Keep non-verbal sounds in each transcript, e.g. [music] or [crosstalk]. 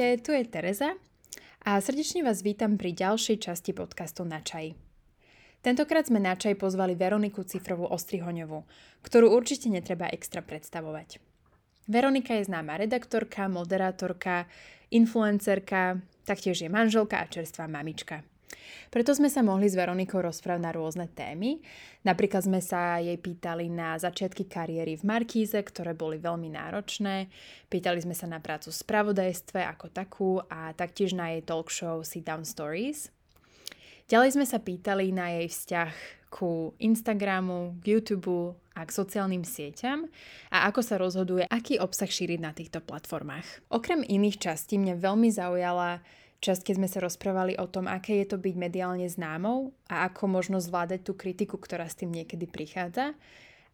Ahojte, tu je Tereza a srdečne vás vítam pri ďalšej časti podcastu Na čaj. Tentokrát sme na čaj pozvali Veroniku Cifrovú Ostrihoňovú, ktorú určite netreba extra predstavovať. Veronika je známa redaktorka, moderátorka, influencerka, taktiež je manželka a čerstvá mamička. Preto sme sa mohli s Veronikou rozprávať na rôzne témy. Napríklad sme sa jej pýtali na začiatky kariéry v Markíze, ktoré boli veľmi náročné. Pýtali sme sa na prácu v spravodajstve ako takú a taktiež na jej talk show Sit Down Stories. Ďalej sme sa pýtali na jej vzťah ku Instagramu, k YouTube a k sociálnym sieťam a ako sa rozhoduje, aký obsah šíriť na týchto platformách. Okrem iných častí mňa veľmi zaujala časť, keď sme sa rozprávali o tom, aké je to byť mediálne známou a ako možno zvládať tú kritiku, ktorá s tým niekedy prichádza.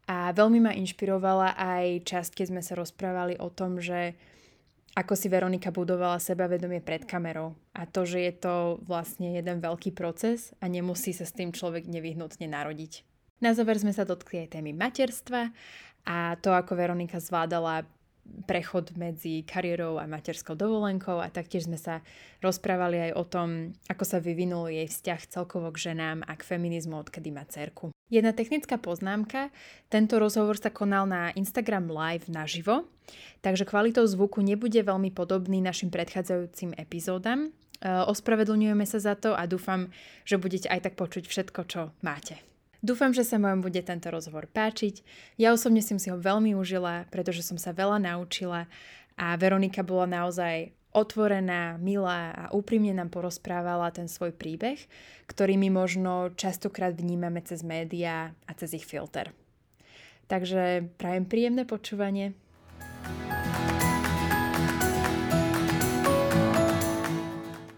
A veľmi ma inšpirovala aj časť, keď sme sa rozprávali o tom, že ako si Veronika budovala sebavedomie pred kamerou a to, že je to vlastne jeden veľký proces a nemusí sa s tým človek nevyhnutne narodiť. Na záver sme sa dotkli aj témy materstva a to, ako Veronika zvládala prechod medzi kariérou a materskou dovolenkou a taktiež sme sa rozprávali aj o tom, ako sa vyvinul jej vzťah celkovo k ženám a k feminizmu, odkedy má cerku. Jedna technická poznámka, tento rozhovor sa konal na Instagram Live naživo, takže kvalitou zvuku nebude veľmi podobný našim predchádzajúcim epizódam. E, ospravedlňujeme sa za to a dúfam, že budete aj tak počuť všetko, čo máte. Dúfam, že sa vám bude tento rozhovor páčiť. Ja osobne som si ho veľmi užila, pretože som sa veľa naučila a Veronika bola naozaj otvorená, milá a úprimne nám porozprávala ten svoj príbeh, ktorý my možno častokrát vnímame cez médiá a cez ich filter. Takže prajem príjemné počúvanie.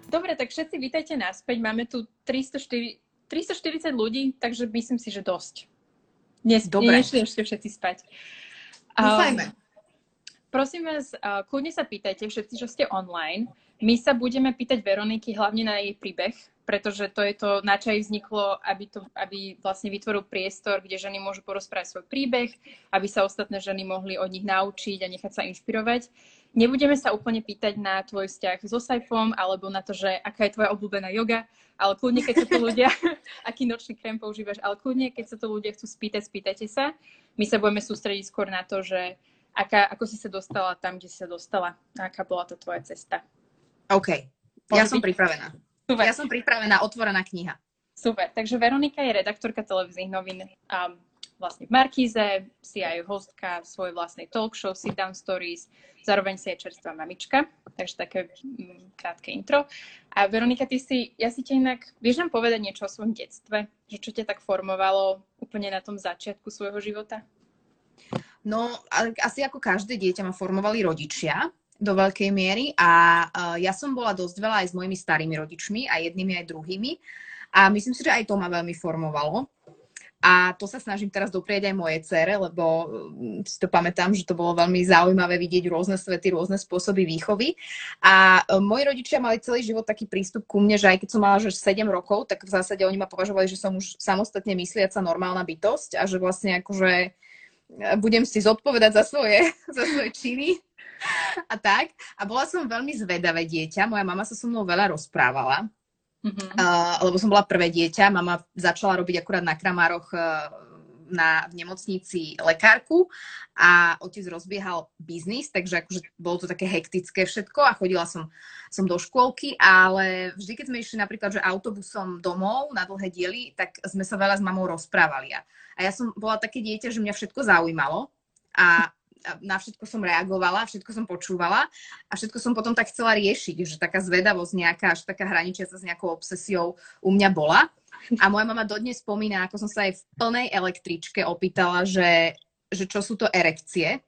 Dobre, tak všetci vítajte naspäť. Máme tu 304, 340 ľudí, takže myslím si, že dosť. Dnes Dobre. nešli ešte všetci spať. Dúfajme. Um, prosím vás, uh, kľudne sa pýtajte všetci, čo ste online. My sa budeme pýtať Veroniky hlavne na jej príbeh, pretože to je to, na čo aj vzniklo, aby, to, aby vlastne vytvoril priestor, kde ženy môžu porozprávať svoj príbeh, aby sa ostatné ženy mohli od nich naučiť a nechať sa inšpirovať. Nebudeme sa úplne pýtať na tvoj vzťah so Saifom alebo na to, že aká je tvoja obľúbená yoga, ale kľudne, keď sa to ľudia, [laughs] aký nočný krém používaš, ale kľudne, keď sa to ľudia chcú spýtať, spýtajte sa. My sa budeme sústrediť skôr na to, že aká, ako si sa dostala tam, kde si sa dostala a aká bola to tvoja cesta. OK, ja som pripravená. Super. Ja som pripravená, otvorená kniha. Super, takže Veronika je redaktorka televíznych novín um, vlastne v Markíze, si aj hostka svojej vlastnej talk show Sit Down Stories, zároveň si je čerstvá mamička, takže také mm, krátke intro. A Veronika, ty si, ja si ťa inak, vieš nám povedať niečo o svojom detstve? Že čo ťa tak formovalo úplne na tom začiatku svojho života? No, asi ako každé dieťa ma formovali rodičia do veľkej miery a uh, ja som bola dosť veľa aj s mojimi starými rodičmi, aj jednými, aj druhými. A myslím si, že aj to ma veľmi formovalo. A to sa snažím teraz doprieť aj moje cere, lebo mm, si to pamätám, že to bolo veľmi zaujímavé vidieť rôzne svety, rôzne spôsoby výchovy. A e, moji rodičia mali celý život taký prístup ku mne, že aj keď som mala že 7 rokov, tak v zásade oni ma považovali, že som už samostatne mysliaca normálna bytosť a že vlastne akože e, budem si zodpovedať za svoje, [laughs] za svoje činy a tak. A bola som veľmi zvedavé dieťa. Moja mama sa so mnou veľa rozprávala. Uh, lebo som bola prvé dieťa, mama začala robiť akurát na Kramároch uh, na, v nemocnici lekárku a otec rozbiehal biznis, takže akože bolo to také hektické všetko a chodila som, som do škôlky, ale vždy, keď sme išli napríklad že autobusom domov na dlhé diely, tak sme sa veľa s mamou rozprávali. A ja som bola také dieťa, že mňa všetko zaujímalo a na všetko som reagovala, všetko som počúvala a všetko som potom tak chcela riešiť, že taká zvedavosť nejaká, až taká hraničiaca s nejakou obsesiou u mňa bola. A moja mama dodnes spomína, ako som sa aj v plnej električke opýtala, že, že čo sú to erekcie,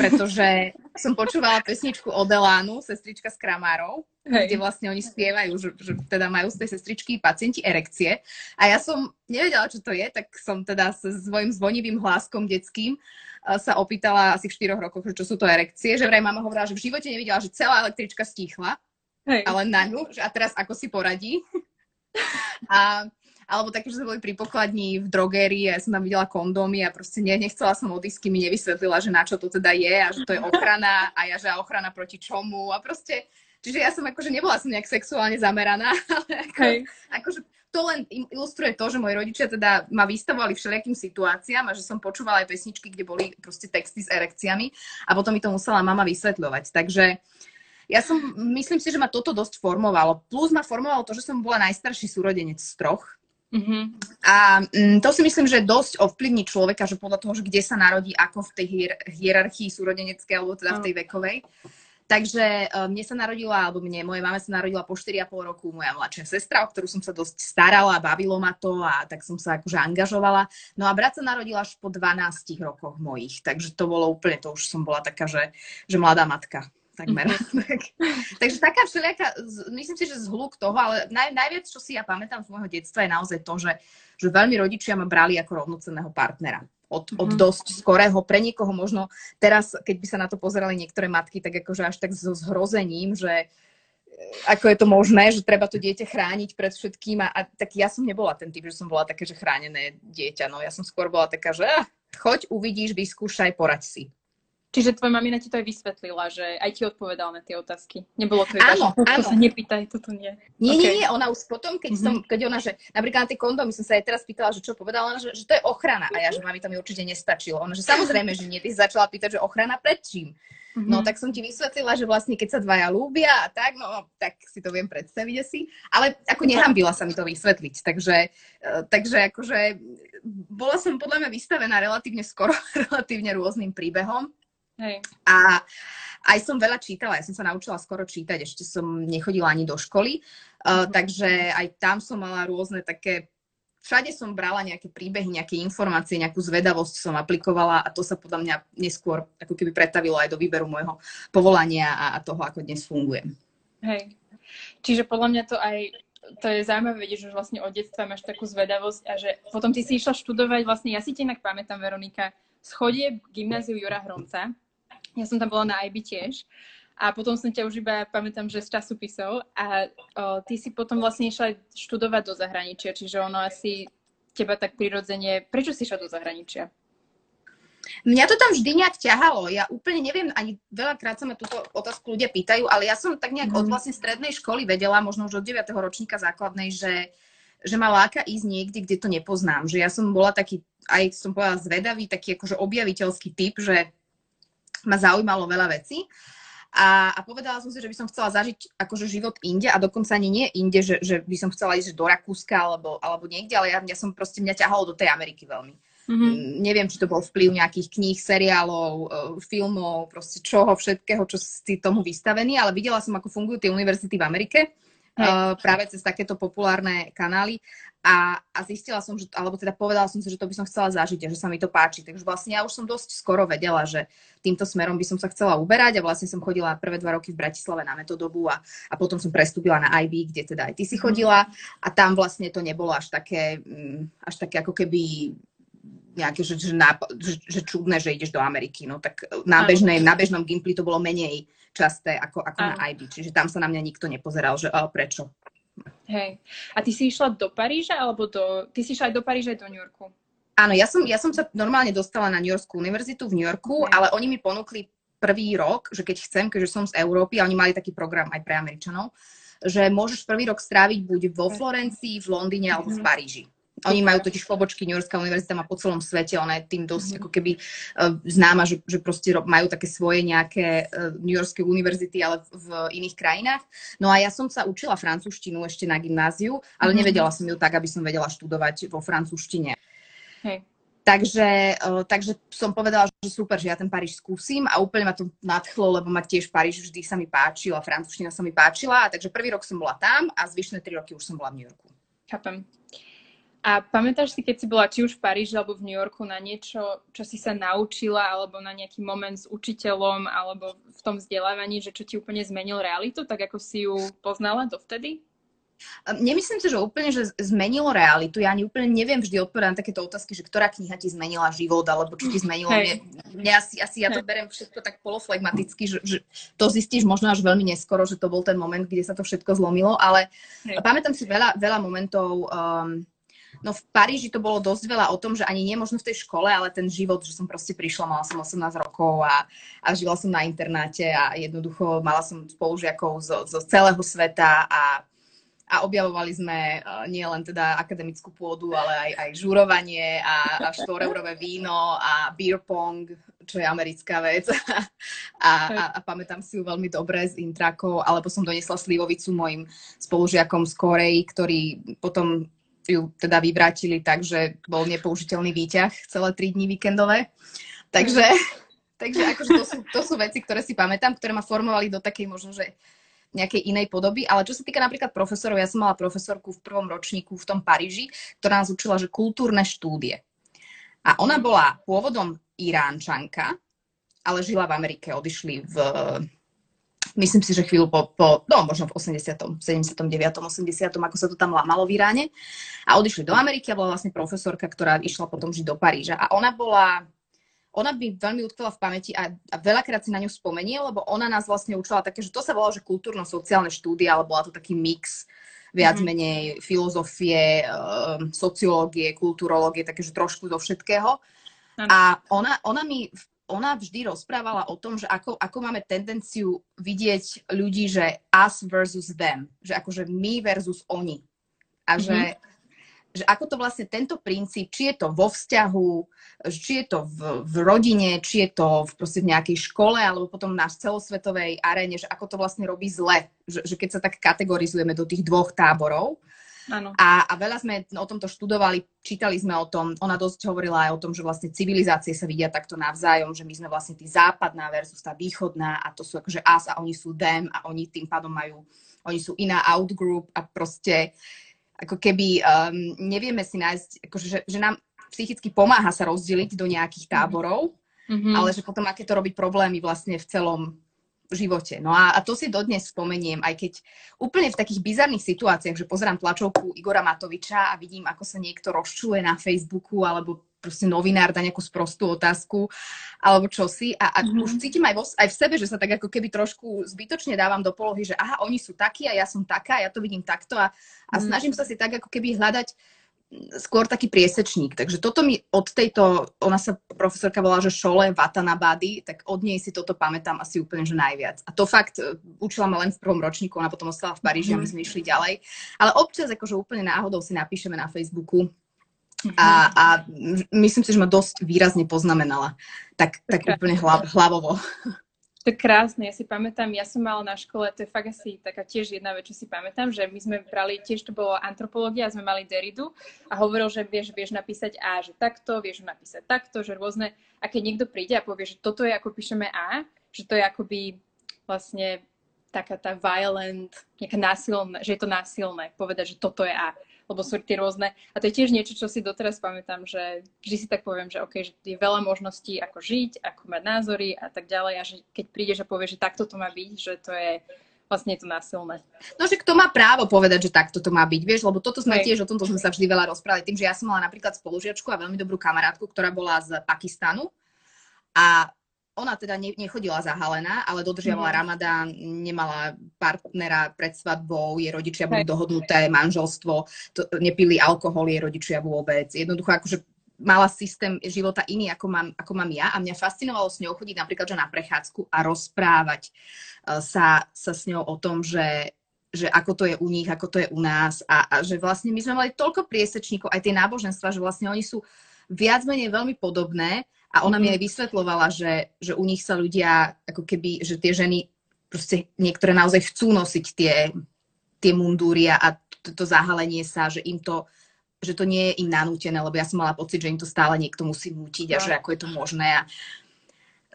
pretože som počúvala pesničku od Elánu, sestrička s Kramárov, Hej. kde vlastne oni spievajú, že, že teda majú z tej sestričky pacienti erekcie. A ja som nevedela, čo to je, tak som teda s svojím zvonivým hláskom detským sa opýtala asi v 4 rokoch, čo sú to erekcie, že vraj mama hovorila, že v živote nevidela, že celá električka stíchla, Hej. ale na ňu, že a teraz ako si poradí. [laughs] a, alebo také, že sme boli pri pokladni v drogérii a ja som tam videla kondómy a proste ne, nechcela som odisky, mi nevysvetlila, že na čo to teda je a že to je ochrana a ja, že ochrana proti čomu a proste čiže ja som akože nebola som nejak sexuálne zameraná, [laughs] ale ako, Hej. akože to len ilustruje to, že moji rodičia teda ma vystavovali všelijakým situáciám a že som počúvala aj pesničky, kde boli proste texty s erekciami a potom mi to musela mama vysvetľovať. Takže ja som, myslím si, že ma toto dosť formovalo. Plus ma formovalo to, že som bola najstarší súrodenec z troch. Mm-hmm. A mm, to si myslím, že dosť ovplyvní človeka, že podľa toho, že kde sa narodí, ako v tej hier- hierarchii súrodeneckej, alebo teda v tej vekovej. Takže uh, mne sa narodila, alebo mne, moje mame sa narodila po 4,5 roku moja mladšia sestra, o ktorú som sa dosť starala, bavilo ma to a tak som sa akože angažovala. No a brat sa narodil až po 12 rokoch mojich, takže to bolo úplne, to už som bola taká, že, že mladá matka takmer. [laughs] Mm-hmm. Takže taká všelijaká, myslím si, že zhluk toho, ale naj, najviac, čo si ja pamätám z môjho detstva, je naozaj to, že, že veľmi rodičia ma brali ako rovnocenného partnera. Od, od dosť skorého, pre niekoho. Možno teraz, keď by sa na to pozerali niektoré matky, tak akože až tak so zhrozením, že e, ako je to možné, že treba to dieťa chrániť pred všetkým a, a tak ja som nebola ten typ, že som bola také, že chránené dieťa, no ja som skôr bola taká, že ah, choď, uvidíš, vyskúšaj, poraď si. Čiže tvoja mamina ti to aj vysvetlila, že aj ti odpovedala na tie otázky. Nebolo to iba, áno, že áno. sa nepýtaj, toto nie. Nie, okay. nie, nie, ona už potom, keď, mm-hmm. som, keď ona, že napríklad na tie kondómy som sa aj teraz pýtala, že čo povedala, že, že to je ochrana. A ja, že mami to mi určite nestačilo. Ona, že samozrejme, že nie, ty začala pýtať, že ochrana pred čím. Mm-hmm. No tak som ti vysvetlila, že vlastne keď sa dvaja ľúbia a tak, no tak si to viem predstaviť asi. Ale ako nehambila sa mi to vysvetliť. Takže, uh, takže akože bola som podľa mňa vystavená relatívne skoro, [laughs] relatívne rôznym príbehom. Hej. A aj som veľa čítala, ja som sa naučila skoro čítať, ešte som nechodila ani do školy, uh, mm. takže aj tam som mala rôzne také, všade som brala nejaké príbehy, nejaké informácie, nejakú zvedavosť som aplikovala a to sa podľa mňa neskôr ako keby pretavilo aj do výberu môjho povolania a, a toho, ako dnes fungujem. Hej. Čiže podľa mňa to aj to je zaujímavé vedieť, že vlastne od detstva máš takú zvedavosť a že potom ty si išla študovať, vlastne ja si ti inak pamätám, Veronika, schodie gymnáziu Jura Hromca, ja som tam bola na IB tiež. A potom som ťa už iba, pamätám, že z časopisov. A o, ty si potom vlastne išla študovať do zahraničia, čiže ono asi teba tak prirodzene... Prečo si išla do zahraničia? Mňa to tam vždy nejak ťahalo. Ja úplne neviem, ani veľakrát sa ma túto otázku ľudia pýtajú, ale ja som tak nejak mm. od mhm. vlastne strednej školy vedela, možno už od 9. ročníka základnej, že, že ma láka ísť niekde, kde to nepoznám. Že ja som bola taký, aj som povedala, zvedavý, taký akože objaviteľský typ, že ma zaujímalo veľa vecí. A, a povedala som si, že by som chcela zažiť akože život inde a dokonca ani nie inde, že, že by som chcela ísť do Rakúska alebo, alebo niekde, ale ja, ja som proste, mňa ťahalo do tej Ameriky veľmi. Mm-hmm. Neviem, či to bol vplyv nejakých kníh, seriálov, e, filmov, proste čoho, všetkého, čo si tomu vystavení, ale videla som, ako fungujú tie univerzity v Amerike uh, práve cez takéto populárne kanály a, a zistila som, že, alebo teda povedala som si, že to by som chcela zažiť a že sa mi to páči. Takže vlastne ja už som dosť skoro vedela, že týmto smerom by som sa chcela uberať a vlastne som chodila prvé dva roky v Bratislave na metodobu a, a potom som prestúpila na IB, kde teda aj ty si mhm. chodila a tam vlastne to nebolo až také, mm, až také ako keby nejaké, že, že, že, že čudné, že ideš do Ameriky. No tak na, bežnej, na bežnom Gimply to bolo menej časté ako, ako na IB, čiže tam sa na mňa nikto nepozeral, že oh, prečo. Hej. A ty si išla do Paríža, alebo do... Ty si išla aj do Paríža, aj do New Yorku? Áno, ja som, ja som sa normálne dostala na New Yorkskú univerzitu v New Yorku, okay. ale oni mi ponúkli prvý rok, že keď chcem, keďže som z Európy, a oni mali taký program aj pre Američanov, že môžeš prvý rok stráviť buď vo Florencii, v Londýne alebo v mhm. Paríži. Oni majú totiž pobočky, New Yorkská univerzita má po celom svete, ona je tým dosť mm-hmm. ako keby uh, známa, že, že proste majú také svoje nejaké uh, New Yorkské univerzity, ale v, v iných krajinách. No a ja som sa učila francúzštinu ešte na gymnáziu, ale mm-hmm. nevedela som ju tak, aby som vedela študovať vo francúzštine. Hej. Takže, uh, takže som povedala, že super, že ja ten Paríž skúsim a úplne ma to nadchlo, lebo ma tiež Paríž vždy sa mi páčil a francúzština sa mi páčila. A takže prvý rok som bola tam a zvyšné tri roky už som bola v New Yorku. Chápem. A pamätáš si, keď si bola či už v Paríži alebo v New Yorku na niečo, čo si sa naučila, alebo na nejaký moment s učiteľom, alebo v tom vzdelávaní, že čo ti úplne zmenil realitu, tak ako si ju poznala dovtedy? Nemyslím si, že úplne, že zmenilo realitu. Ja ani úplne neviem vždy odpovedať na takéto otázky, že ktorá kniha ti zmenila život, alebo čo ti zmenilo. Mne, mne asi, asi ja to berem všetko tak poloflegmaticky, že, že to zistíš možno až veľmi neskoro, že to bol ten moment, kde sa to všetko zlomilo, ale Hej. pamätám si veľa, veľa momentov um, No v Paríži to bolo dosť veľa o tom, že ani nie možno v tej škole, ale ten život, že som proste prišla, mala som 18 rokov a, a žila som na internáte a jednoducho mala som spolužiakov zo, zo celého sveta a, a objavovali sme uh, nie len teda akademickú pôdu, ale aj, aj žurovanie a, a 4 víno a beer pong, čo je americká vec. [laughs] a, a, a pamätám si ju veľmi dobre z intrakov, alebo som donesla slivovicu mojim spolužiakom z Korei, ktorí potom ju teda vyvrátili tak, že bol nepoužiteľný výťah celé tri dní víkendové. Takže, [laughs] takže akože to, sú, to sú veci, ktoré si pamätám, ktoré ma formovali do takej možno, že nejakej inej podoby. Ale čo sa týka napríklad profesorov, ja som mala profesorku v prvom ročníku v tom Paríži, ktorá nás učila, že kultúrne štúdie. A ona bola pôvodom Iránčanka, ale žila v Amerike. Odišli v myslím si, že chvíľu po, po no možno v 80., 79., 80., ako sa to tam lámalo v Iráne. A odišli do Ameriky a bola vlastne profesorka, ktorá išla potom žiť do Paríža. A ona bola, ona by veľmi utkala v pamäti a, a veľakrát si na ňu spomenie, lebo ona nás vlastne učila také, že to sa volalo, že kultúrno-sociálne štúdia, ale bola to taký mix viac mm-hmm. menej filozofie, uh, sociológie, kulturológie, takže trošku do všetkého. A ona, ona mi v ona vždy rozprávala o tom, že ako, ako máme tendenciu vidieť ľudí, že us versus them, že akože my versus oni. A že, mm-hmm. že ako to vlastne tento princíp, či je to vo vzťahu, či je to v, v rodine, či je to v, proste v nejakej škole, alebo potom na celosvetovej aréne, že ako to vlastne robí zle. Že, že keď sa tak kategorizujeme do tých dvoch táborov, a, a veľa sme o tomto študovali, čítali sme o tom, ona dosť hovorila aj o tom, že vlastne civilizácie sa vidia takto navzájom, že my sme vlastne tí západná versus tá východná a to sú akože us a oni sú them a oni tým pádom majú, oni sú iná outgroup a proste ako keby um, nevieme si nájsť, akože, že, že nám psychicky pomáha sa rozdeliť do nejakých táborov, mm-hmm. ale že potom aké to robí problémy vlastne v celom živote. No a, a to si dodnes spomeniem, aj keď úplne v takých bizarných situáciách, že pozerám tlačovku Igora Matoviča a vidím, ako sa niekto rozčuje na Facebooku alebo proste novinár dá nejakú sprostú otázku alebo čosi a, a mm-hmm. už cítim aj, vo, aj v sebe, že sa tak ako keby trošku zbytočne dávam do polohy, že aha, oni sú takí a ja som taká, ja to vidím takto a, a mm. snažím sa si tak ako keby hľadať skôr taký priesečník. Takže toto mi od tejto, ona sa profesorka volá, že Šole Watanabady, tak od nej si toto pamätám asi úplne, že najviac. A to fakt e, učila ma len v prvom ročníku, ona potom ostala v Paríži mm. a my mhm. sme išli ďalej. Ale občas akože úplne náhodou si napíšeme na Facebooku mm-hmm. a, a myslím si, že ma dosť výrazne poznamenala. Tak, tak úplne hlav, hlavovo. To je krásne, ja si pamätám, ja som mala na škole, to je fakt asi taká tiež jedna vec, čo si pamätám, že my sme brali, tiež to bolo antropológia, sme mali Deridu a hovoril, že vieš, vieš napísať A, že takto, vieš napísať takto, že rôzne, a keď niekto príde a povie, že toto je ako píšeme A, že to je akoby vlastne taká tá violent, nejaká násilná, že je to násilné povedať, že toto je A lebo sú tie rôzne. A to je tiež niečo, čo si doteraz pamätám, že vždy si tak poviem, že OK, že je veľa možností, ako žiť, ako mať názory a tak ďalej. A že keď prídeš a povieš, že takto to má byť, že to je vlastne je to násilné. No, že kto má právo povedať, že takto to má byť, vieš, lebo toto sme Hej. tiež, o tomto sme sa vždy veľa rozprávali, tým, že ja som mala napríklad spolužiačku a veľmi dobrú kamarátku, ktorá bola z Pakistanu a ona teda ne, nechodila zahalená, ale dodržiavala mm. Ramadán, nemala partnera pred svadbou, jej rodičia boli Hej. dohodnuté, manželstvo, to, nepili alkohol, jej rodičia vôbec. Jednoducho akože mala systém života iný, ako mám, ako mám ja a mňa fascinovalo s ňou chodiť napríklad že na prechádzku a rozprávať uh, sa, sa s ňou o tom, že že ako to je u nich, ako to je u nás a, a že vlastne my sme mali toľko priesečníkov, aj tie náboženstva, že vlastne oni sú viac menej veľmi podobné a ona mi aj vysvetlovala, že, že u nich sa ľudia, ako keby, že tie ženy proste niektoré naozaj chcú nosiť tie, tie mundúry a to, to zahalenie sa, že im to, že to nie je im nanútené, lebo ja som mala pocit, že im to stále niekto musí nútiť a no. že ako je to možné. A,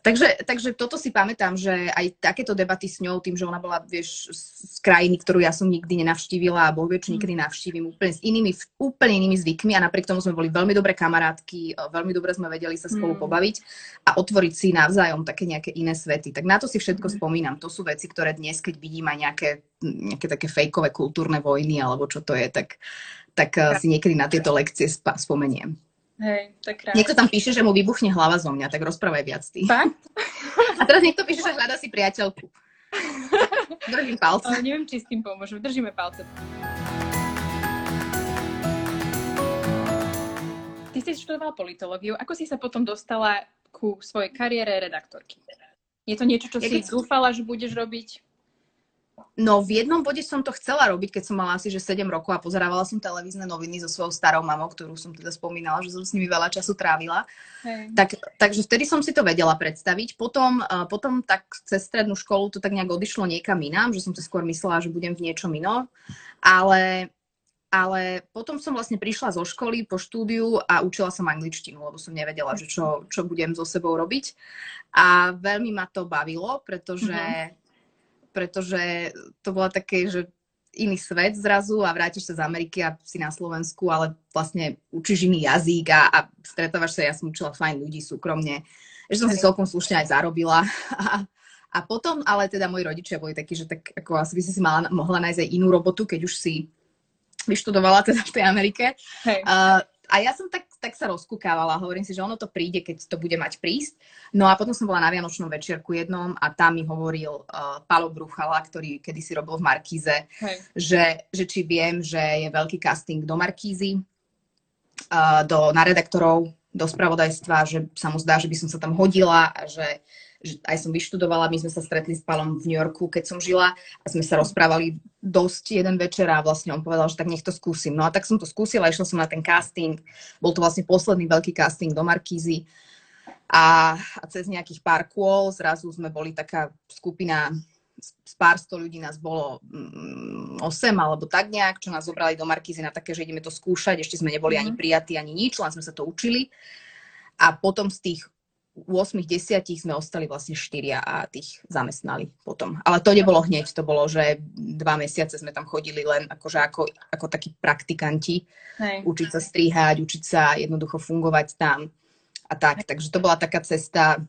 Takže, takže toto si pamätám, že aj takéto debaty s ňou, tým, že ona bola, vieš, z krajiny, ktorú ja som nikdy nenavštívila a boh vie, mm. nikdy navštívim, úplne s inými, úplne inými zvykmi a napriek tomu sme boli veľmi dobré kamarátky, e, veľmi dobre sme vedeli sa spolu mm. pobaviť a otvoriť si navzájom také nejaké iné svety. Tak na to si všetko mm. spomínam. To sú veci, ktoré dnes, keď vidím aj nejaké, nejaké také fejkové kultúrne vojny alebo čo to je, tak, tak e, si niekedy na tieto lekcie spomeniem. Hej, tak krásne. Niekto tam píše, že mu vybuchne hlava zo mňa, tak rozprávaj viac ty. Fakt? A teraz niekto píše, že hľada si priateľku. Držím palce. Ale neviem, či s tým pomôžem. Držíme palce. si študovala politológiu. Ako si sa potom dostala ku svojej kariére redaktorky? Je to niečo, čo ja si dúfala, že budeš robiť? No v jednom bode som to chcela robiť, keď som mala asi že 7 rokov a pozerávala som televízne noviny so svojou starou mamou, ktorú som teda spomínala, že som s nimi veľa času trávila. Hey. Tak, takže vtedy som si to vedela predstaviť. Potom, uh, potom tak cez strednú školu to tak nejak odišlo niekam inám, že som si skôr myslela, že budem v niečom inom. Ale, ale potom som vlastne prišla zo školy po štúdiu a učila som angličtinu, lebo som nevedela, že čo, čo budem so sebou robiť. A veľmi ma to bavilo, pretože mm-hmm pretože to bola také, že iný svet zrazu a vrátiš sa z Ameriky a si na Slovensku, ale vlastne učíš iný jazyk a, a stretávaš sa, ja som učila fajn ľudí súkromne, že som si celkom slušne aj zarobila. A, a potom, ale teda moji rodičia boli takí, že tak ako asi by si si mala, mohla nájsť aj inú robotu, keď už si vyštudovala teda v tej Amerike. Hej. Uh, a ja som tak, tak sa rozkúkávala, hovorím si, že ono to príde, keď to bude mať prísť. No a potom som bola na Vianočnom večierku jednom a tam mi hovoril uh, Palo Bruchala, ktorý kedysi robil v Markíze, že, že či viem, že je veľký casting do Markízy, uh, do, na redaktorov, do spravodajstva, že sa mu zdá, že by som sa tam hodila a že aj som vyštudovala, my sme sa stretli s Palom v New Yorku, keď som žila a sme sa rozprávali dosť jeden večer a vlastne on povedal, že tak nech to skúsim. No a tak som to skúsila, išla som na ten casting, bol to vlastne posledný veľký casting do Markízy a, a cez nejakých pár kôl zrazu sme boli taká skupina z pár sto ľudí nás bolo mm, 8 alebo tak nejak, čo nás zobrali do Markízy na také, že ideme to skúšať, ešte sme neboli mm. ani prijatí, ani nič, len sme sa to učili. A potom z tých 8 10 sme ostali vlastne 4 a tých zamestnali potom. Ale to nebolo hneď, to bolo, že dva mesiace sme tam chodili len akože ako, ako takí praktikanti, Hej. učiť sa strihať, učiť sa jednoducho fungovať tam a tak. Takže to bola taká cesta,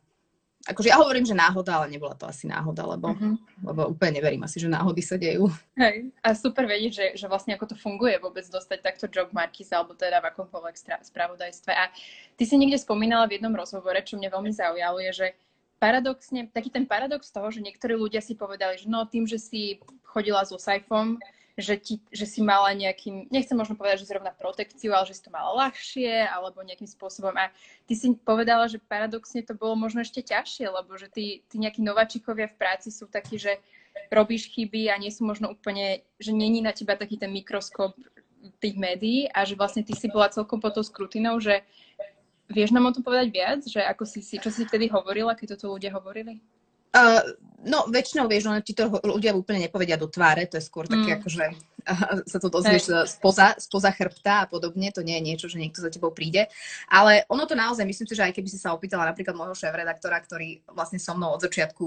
akože ja hovorím, že náhoda, ale nebola to asi náhoda, lebo, uh-huh. lebo úplne neverím asi, že náhody sa dejú. Hej, a super vedieť, že, že vlastne ako to funguje vôbec dostať takto job markis alebo teda v akomkoľvek spravodajstve. A ty si niekde spomínala v jednom rozhovore, čo mňa veľmi zaujalo, je, že paradoxne, taký ten paradox toho, že niektorí ľudia si povedali, že no tým, že si chodila so Saifom, že, ti, že si mala nejakým, nechcem možno povedať, že zrovna protekciu, ale že si to mala ľahšie alebo nejakým spôsobom. A ty si povedala, že paradoxne to bolo možno ešte ťažšie, lebo že tí, tí nejakí nováčikovia v práci sú takí, že robíš chyby a nie sú možno úplne, že není na teba taký ten mikroskop tých médií a že vlastne ty si bola celkom pod tou skrutinou, že vieš nám o tom povedať viac, že ako si, si čo si vtedy hovorila, keď toto ľudia hovorili? Uh, no, väčšinou, vieš, no, ti to ľudia úplne nepovedia do tváre, to je skôr také, mm. akože sa to dozvieš hey. spoza, spoza chrbta a podobne, to nie je niečo, že niekto za tebou príde. Ale ono to naozaj, myslím si, že aj keby si sa opýtala napríklad môjho šéf-redaktora, ktorý vlastne so mnou od začiatku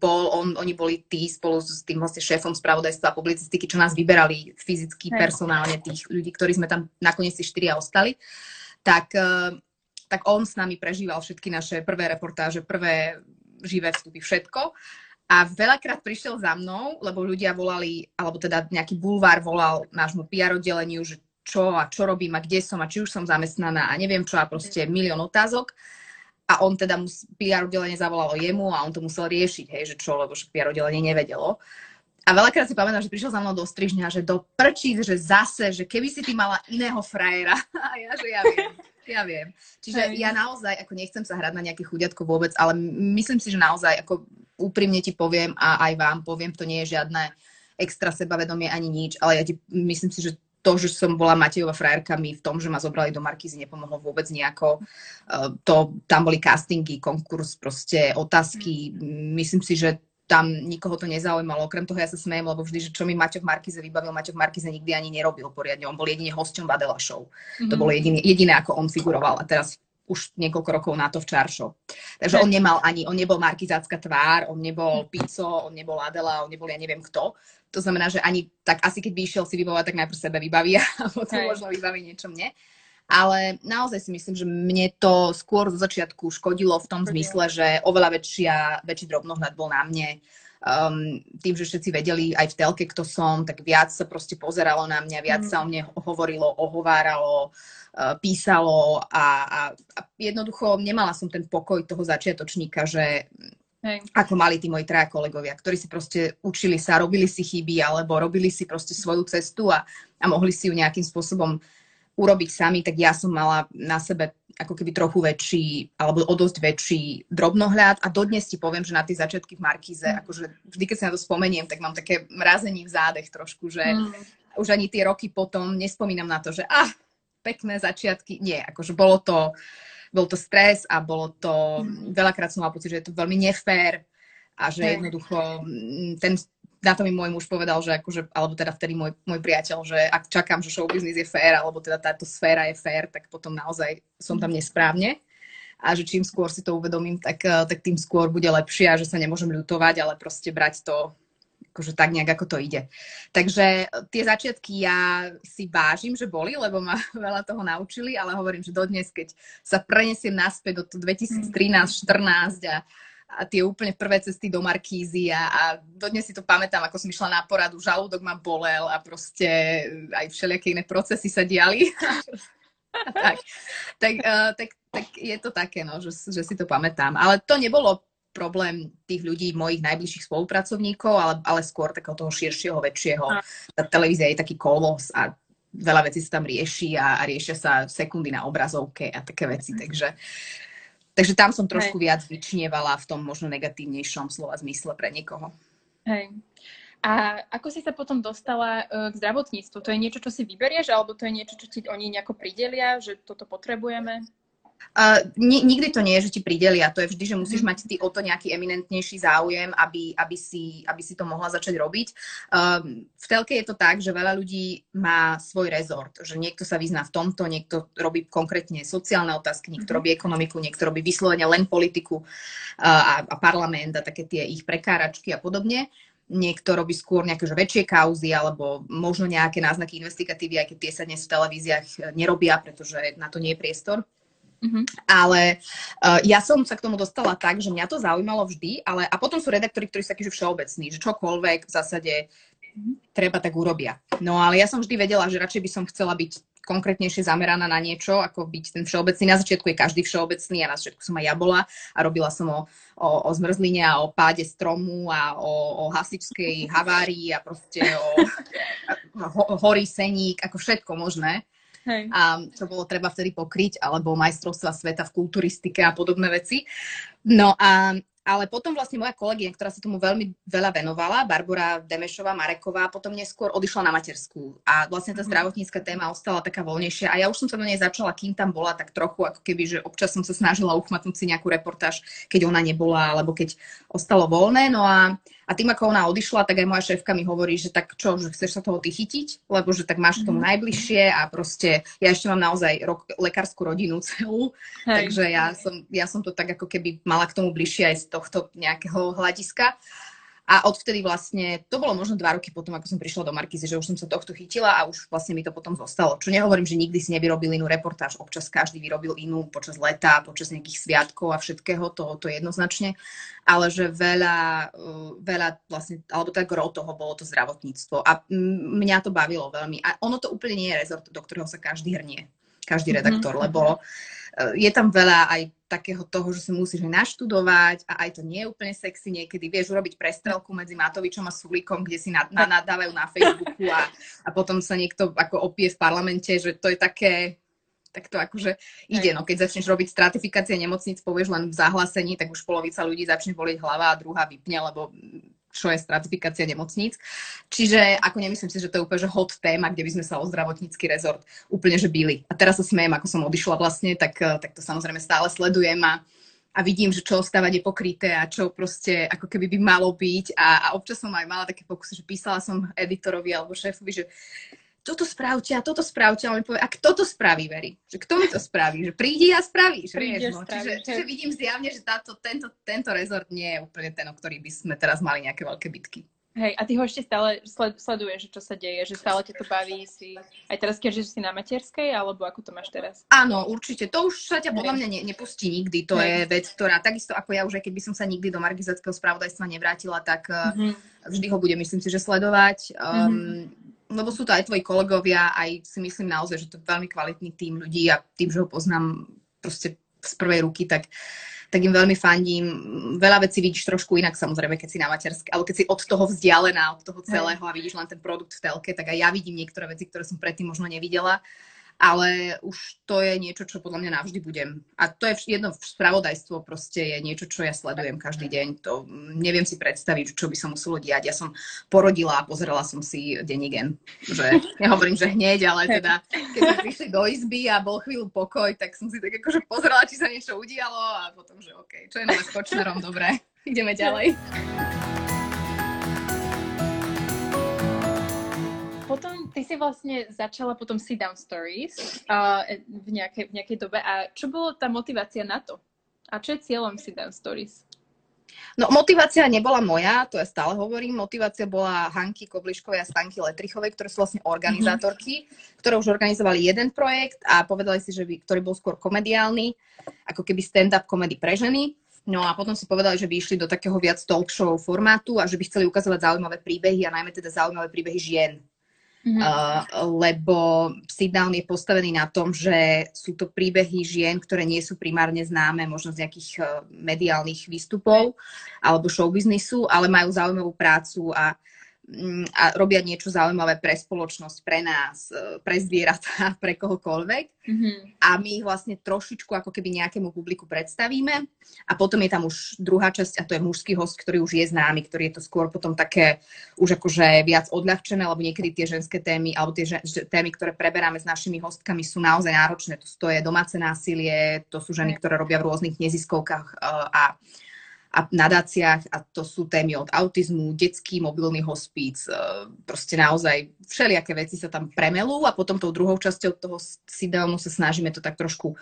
bol, on, oni boli tí spolu s tým vlastne šéfom spravodajstva a publicistiky, čo nás vyberali fyzicky, hey. personálne, tých ľudí, ktorí sme tam nakoniec si štyria ostali, tak, uh, tak on s nami prežíval všetky naše prvé reportáže, prvé živé vstupy, všetko. A veľakrát prišiel za mnou, lebo ľudia volali, alebo teda nejaký bulvár volal nášmu PR oddeleniu, že čo a čo robím a kde som a či už som zamestnaná a neviem čo a proste milión otázok. A on teda, PR oddelenie zavolalo jemu a on to musel riešiť, hej, že čo, lebo PR oddelenie nevedelo. A veľakrát si pamätám, že prišiel za mnou do strižňa, že do prčí, že zase, že keby si ty mala iného frajera. [laughs] A ja, že ja viem. Ja viem. Čiže Hej. ja naozaj, ako nechcem sa hrať na nejaké chudiatko vôbec, ale myslím si, že naozaj, ako úprimne ti poviem a aj vám poviem, to nie je žiadne extra sebavedomie ani nič, ale ja ti myslím si, že to, že som bola Matejova frajerka, mi v tom, že ma zobrali do Markízy, nepomohlo vôbec nejako. Uh, to, tam boli castingy, konkurs, proste otázky. Myslím si, že tam nikoho to nezaujímalo. Okrem toho ja sa smejem, lebo vždy, že čo mi Maťo Markize vybavil, Maťo Markize nikdy ani nerobil poriadne. On bol jedine hosťom Badela Show. Mm-hmm. To mhm. bolo jediné, jediné, ako on figuroval. A teraz už niekoľko rokov na to v Čaršo. Takže on nemal ani, on nebol markizácka tvár, on nebol Pico, on nebol Adela, on nebol ja neviem kto. To znamená, že ani tak asi keď by išiel si vybavovať, tak najprv sebe vybaví [laughs] a potom Hej. možno vybaví niečo mne. Ale naozaj si myslím, že mne to skôr zo začiatku škodilo v tom zmysle, že oveľa väčšia, väčší drobnohľad bol na mne. Um, tým, že všetci vedeli aj v telke, kto som, tak viac sa proste pozeralo na mňa, viac mm. sa o mne hovorilo, ohováralo, uh, písalo a, a, a jednoducho nemala som ten pokoj toho začiatočníka, že Hej. ako mali tí moji traja kolegovia, ktorí si proste učili sa, robili si chyby alebo robili si proste svoju cestu a, a mohli si ju nejakým spôsobom urobiť sami, tak ja som mala na sebe ako keby trochu väčší, alebo o dosť väčší drobnohľad a dodnes ti poviem, že na tie začiatky v Markize, mm. akože vždy, keď sa na to spomeniem, tak mám také mrazení v zádech trošku, že mm. už ani tie roky potom nespomínam na to, že ah, pekné začiatky. Nie, akože bolo to, bol to stres a bolo to, mm. veľakrát som mala pocit, že je to veľmi nefér a že jednoducho mm, ten na to mi môj muž povedal, že akože, alebo teda vtedy môj, môj priateľ, že ak čakám, že show business je fér, alebo teda táto sféra je fér, tak potom naozaj som tam nesprávne. A že čím skôr si to uvedomím, tak, eh, tak tým skôr bude lepšie a že sa nemôžem ľutovať, ale proste brať to akože tak nejak, ako to ide. Takže tie začiatky ja si vážim, že boli, lebo ma [laughs] veľa toho naučili, ale hovorím, že dodnes, keď sa prenesiem naspäť do 2013-14 a a tie úplne prvé cesty do Markízy a, a dodnes si to pamätám, ako som išla na poradu, žalúdok ma bolel a proste aj všelijaké iné procesy sa diali. [laughs] tak, tak, uh, tak, tak je to také, no, že, že si to pamätám. Ale to nebolo problém tých ľudí, mojich najbližších spolupracovníkov, ale, ale skôr takého toho širšieho, väčšieho. Tá televízia je taký kolos a veľa vecí sa tam rieši a, a riešia sa sekundy na obrazovke a také veci. Takže uh, Takže tam som trošku Hej. viac vyčnievala v tom možno negatívnejšom slova zmysle pre niekoho. Hej. A ako si sa potom dostala e, k zdravotníctvu? To je niečo, čo si vyberieš, alebo to je niečo, čo ti oni nejako pridelia, že toto potrebujeme? Uh, ni- nikdy to nie je, že ti pridelia. To je vždy, že musíš mhm. mať ty o to nejaký eminentnejší záujem, aby, aby, si, aby si to mohla začať robiť. Uh, v telke je to tak, že veľa ľudí má svoj rezort. Že niekto sa vyzná v tomto, niekto robí konkrétne sociálne otázky, niekto mm-hmm. robí ekonomiku, niekto robí vyslovene len politiku uh, a, a parlament a také tie ich prekáračky a podobne niekto robí skôr nejaké že väčšie kauzy alebo možno nejaké náznaky investigatívy, aj keď tie sa dnes v televíziách nerobia, pretože na to nie je priestor. Mm-hmm. Ale uh, ja som sa k tomu dostala tak, že mňa to zaujímalo vždy, ale a potom sú redaktori, ktorí sú takí, že všeobecní, že čokoľvek v zásade mm-hmm. treba tak urobia. No ale ja som vždy vedela, že radšej by som chcela byť konkrétnejšie zameraná na niečo, ako byť ten všeobecný. Na začiatku je každý všeobecný a na začiatku som aj ja bola a robila som o, o, o zmrzline a o páde stromu a o, o hasičskej havárii a proste o, [laughs] o horí seník, ako všetko možné. Hej. a čo bolo treba vtedy pokryť, alebo majstrovstva sveta v kulturistike a podobné veci. No a ale potom vlastne moja kolegyňa, ktorá sa tomu veľmi veľa venovala, Barbara Demešová Mareková, potom neskôr odišla na materskú. A vlastne tá mhm. zdravotnícka téma ostala taká voľnejšia. A ja už som sa do nej začala, kým tam bola, tak trochu ako keby, že občas som sa snažila uchmatnúť si nejakú reportáž, keď ona nebola, alebo keď ostalo voľné. No a a tým, ako ona odišla, tak aj moja šéfka mi hovorí, že tak čo, že chceš sa toho ty chytiť, lebo že tak máš k tomu mhm. najbližšie a proste ja ešte mám naozaj rok, lekárskú rodinu celú, Hej. takže ja som, ja som to tak ako keby mala k tomu bližšie aj z tohto nejakého hľadiska. A odvtedy vlastne, to bolo možno dva roky potom, ako som prišla do Markizy, že už som sa tohto chytila a už vlastne mi to potom zostalo. Čo nehovorím, že nikdy si nevyrobil inú reportáž, občas každý vyrobil inú počas leta, počas nejakých sviatkov a všetkého, to, to jednoznačne, ale že veľa, uh, veľa vlastne, alebo tak gro toho bolo to zdravotníctvo a mňa to bavilo veľmi. A ono to úplne nie je rezort, do ktorého sa každý hrnie, každý redaktor, mm-hmm. lebo uh, je tam veľa aj takého toho, že si musíš naštudovať a aj to nie je úplne sexy niekedy. Vieš urobiť prestrelku medzi Matovičom a Sulíkom, kde si na, na, nadávajú na Facebooku a, a potom sa niekto ako opie v parlamente, že to je také, tak to akože ide. No keď začneš robiť stratifikácie nemocníc, povieš len v zahlásení, tak už polovica ľudí začne boliť hlava a druhá vypne, lebo čo je stratifikácia nemocníc. Čiže ako nemyslím si, že to je úplne že hot téma, kde by sme sa o zdravotnícky rezort úplne že byli. A teraz sa smejem, ako som odišla vlastne, tak, eh, tak to samozrejme stále sledujem a, a vidím, že čo ostávať je pokryté a čo proste ako keby by malo byť. A, a občas som aj mala také pokusy, že písala som editorovi alebo šéfovi, že toto spravte a toto spravte. A on mi povie, a kto to spraví, Veri? Že kto mi to spraví? Že prídi a spravíš, vieš. No. Čiže, čiže vidím zjavne, že táto, tento, tento rezort nie je úplne ten, o ktorý by sme teraz mali nejaké veľké bitky. Hej, a ty ho ešte stále sleduješ, čo sa deje, že stále ťa to baví, si aj teraz, keď si na materskej, alebo ako to máš teraz? Áno, určite. To už sa ťa podľa mňa ne, nepustí nikdy. To Hej. je vec, ktorá, takisto ako ja už, aj keby som sa nikdy do margizackého spravodajstva nevrátila, tak mm-hmm. vždy ho budem, myslím si, že sledovať. Um, mm-hmm lebo sú to aj tvoji kolegovia, aj si myslím naozaj, že to je veľmi kvalitný tým ľudí a tým, že ho poznám proste z prvej ruky, tak, tak im veľmi fandím. Veľa vecí vidíš trošku inak samozrejme, keď si na materskej, alebo keď si od toho vzdialená, od toho celého a vidíš len ten produkt v telke, tak aj ja vidím niektoré veci, ktoré som predtým možno nevidela. Ale už to je niečo, čo podľa mňa navždy budem. A to je jedno spravodajstvo, proste je niečo, čo ja sledujem každý deň. To neviem si predstaviť, čo by sa muselo diať. Ja som porodila a pozerala som si denigen. Že, nehovorím, že hneď, ale teda, keď sme prišli do izby a bol chvíľu pokoj, tak som si tak akože pozerala, či sa niečo udialo a potom, že OK, čo je nové s Kočnerom, dobre, ideme ďalej. Ty si vlastne začala potom Sit Down Stories uh, v, nejakej, v nejakej dobe a čo bolo tá motivácia na to? A čo je cieľom Sit Down Stories? No motivácia nebola moja, to ja stále hovorím, motivácia bola Hanky Kobliškovej a Stanky Letrichovej, ktoré sú vlastne organizátorky, mm-hmm. ktoré už organizovali jeden projekt a povedali si, že by, ktorý bol skôr komediálny, ako keby stand-up komedy pre ženy. No a potom si povedali, že by išli do takého viac talk show formátu a že by chceli ukazovať zaujímavé príbehy a najmä teda zaujímavé príbehy žien. Mm-hmm. Uh, lebo sit-down je postavený na tom, že sú to príbehy žien, ktoré nie sú primárne známe možno z nejakých uh, mediálnych výstupov alebo showbiznisu, ale majú zaujímavú prácu a a robia niečo zaujímavé pre spoločnosť, pre nás, e, pre zvieratá, [laughs] pre kohokoľvek. Mm-hmm. A my ich vlastne trošičku ako keby nejakému publiku predstavíme. A potom je tam už druhá časť a to je mužský host, ktorý už je známy, ktorý je to skôr potom také už akože viac odľahčené, lebo niekedy tie ženské témy alebo tie žen- témy, ktoré preberáme s našimi hostkami sú naozaj náročné. To je domáce násilie, to sú ženy, ktoré robia v rôznych neziskovkách uh, a a nadáciách a to sú témy od autizmu, detský mobilný hospíc, e, proste naozaj všelijaké veci sa tam premelú a potom tou druhou časťou toho sidonu sa snažíme to tak trošku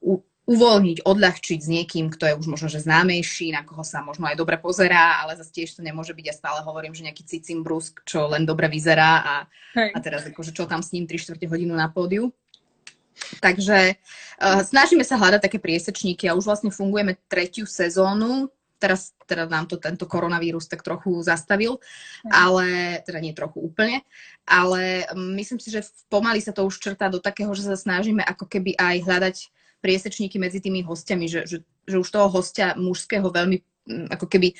u- uvoľniť, odľahčiť s niekým, kto je už možno že známejší, na koho sa možno aj dobre pozerá, ale zase tiež to nemôže byť. Ja stále hovorím, že nejaký cicim brusk, čo len dobre vyzerá a, a teraz akože čo tam s ním 3 čtvrte hodinu na pódiu. Takže uh, snažíme sa hľadať také priesečníky a už vlastne fungujeme tretiu sezónu, teraz teda nám to tento koronavírus tak trochu zastavil, ale teda nie trochu úplne, ale myslím si, že pomaly sa to už črtá do takého, že sa snažíme ako keby aj hľadať priesečníky medzi tými hostiami, že, že, že už toho hostia mužského veľmi mm, ako keby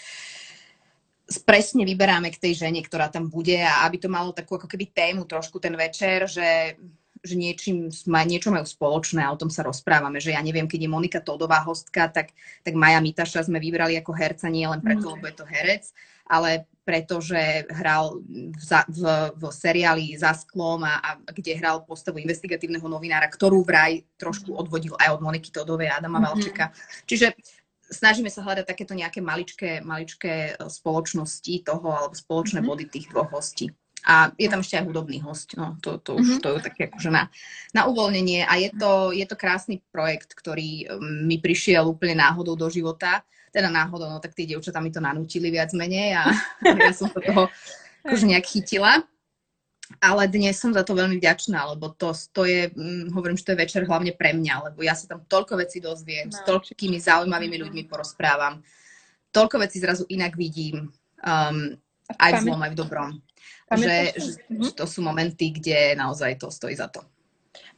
presne vyberáme k tej žene, ktorá tam bude a aby to malo takú ako keby tému trošku ten večer, že že niečím, niečo majú spoločné a o tom sa rozprávame, že ja neviem, keď je Monika Todová hostka, tak, tak Maja Mitaša sme vybrali ako herca nie len preto, mm. lebo je to herec, ale preto, že hral v, v, v seriáli Za sklom a, a kde hral postavu investigatívneho novinára, ktorú vraj trošku mm. odvodil aj od Moniky Todovej a Adama mm-hmm. Valčeka. Čiže snažíme sa hľadať takéto nejaké maličké, maličké spoločnosti toho alebo spoločné mm-hmm. body tých dvoch hostí. A je tam ešte aj hudobný host, no to, to už mm-hmm. to je také akože na, na uvoľnenie a je to, je to krásny projekt, ktorý um, mi prišiel úplne náhodou do života, teda náhodou, no tak tí dievčatá mi to nanútili viac menej a [laughs] ja som sa toho akože nejak chytila. Ale dnes som za to veľmi vďačná, lebo to, to je, hm, hovorím, že to je večer hlavne pre mňa, lebo ja sa tam toľko vecí dozviem, no. s toľkými zaujímavými mhm. ľuďmi porozprávam, toľko vecí zrazu inak vidím, um, aj v zlom, aj v dobrom že, že, mhm. že to sú momenty, kde naozaj to stojí za to.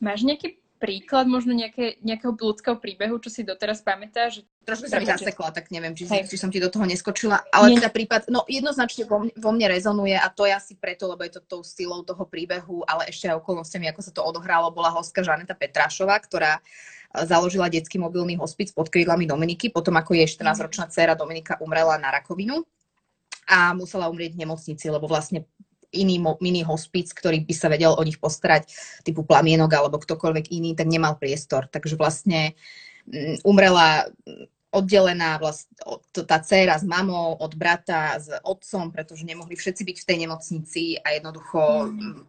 Máš nejaký príklad možno nejaké, nejakého ľudského príbehu, čo si doteraz pamätáš? Trošku sa mi zasekla, tak neviem, či, či som ti do toho neskočila, ale Nie. teda prípad, no jednoznačne vo, vo mne rezonuje a to je asi preto, lebo je to tou silou toho príbehu, ale ešte aj okolnostiami, ako sa to odohralo, bola hostka Žaneta Petrášová, ktorá e, založila detský mobilný hospic pod krídlami Dominiky, potom ako jej 14-ročná dcéra Dominika umrela na rakovinu a musela umrieť v nemocnici, lebo vlastne iný mini hospic, ktorý by sa vedel o nich postarať, typu plamienok alebo ktokoľvek iný, tak nemal priestor. Takže vlastne mm, umrela mm, oddelená vlast, tá dcéra s mamou, od brata, s otcom, pretože nemohli všetci byť v tej nemocnici a jednoducho mm.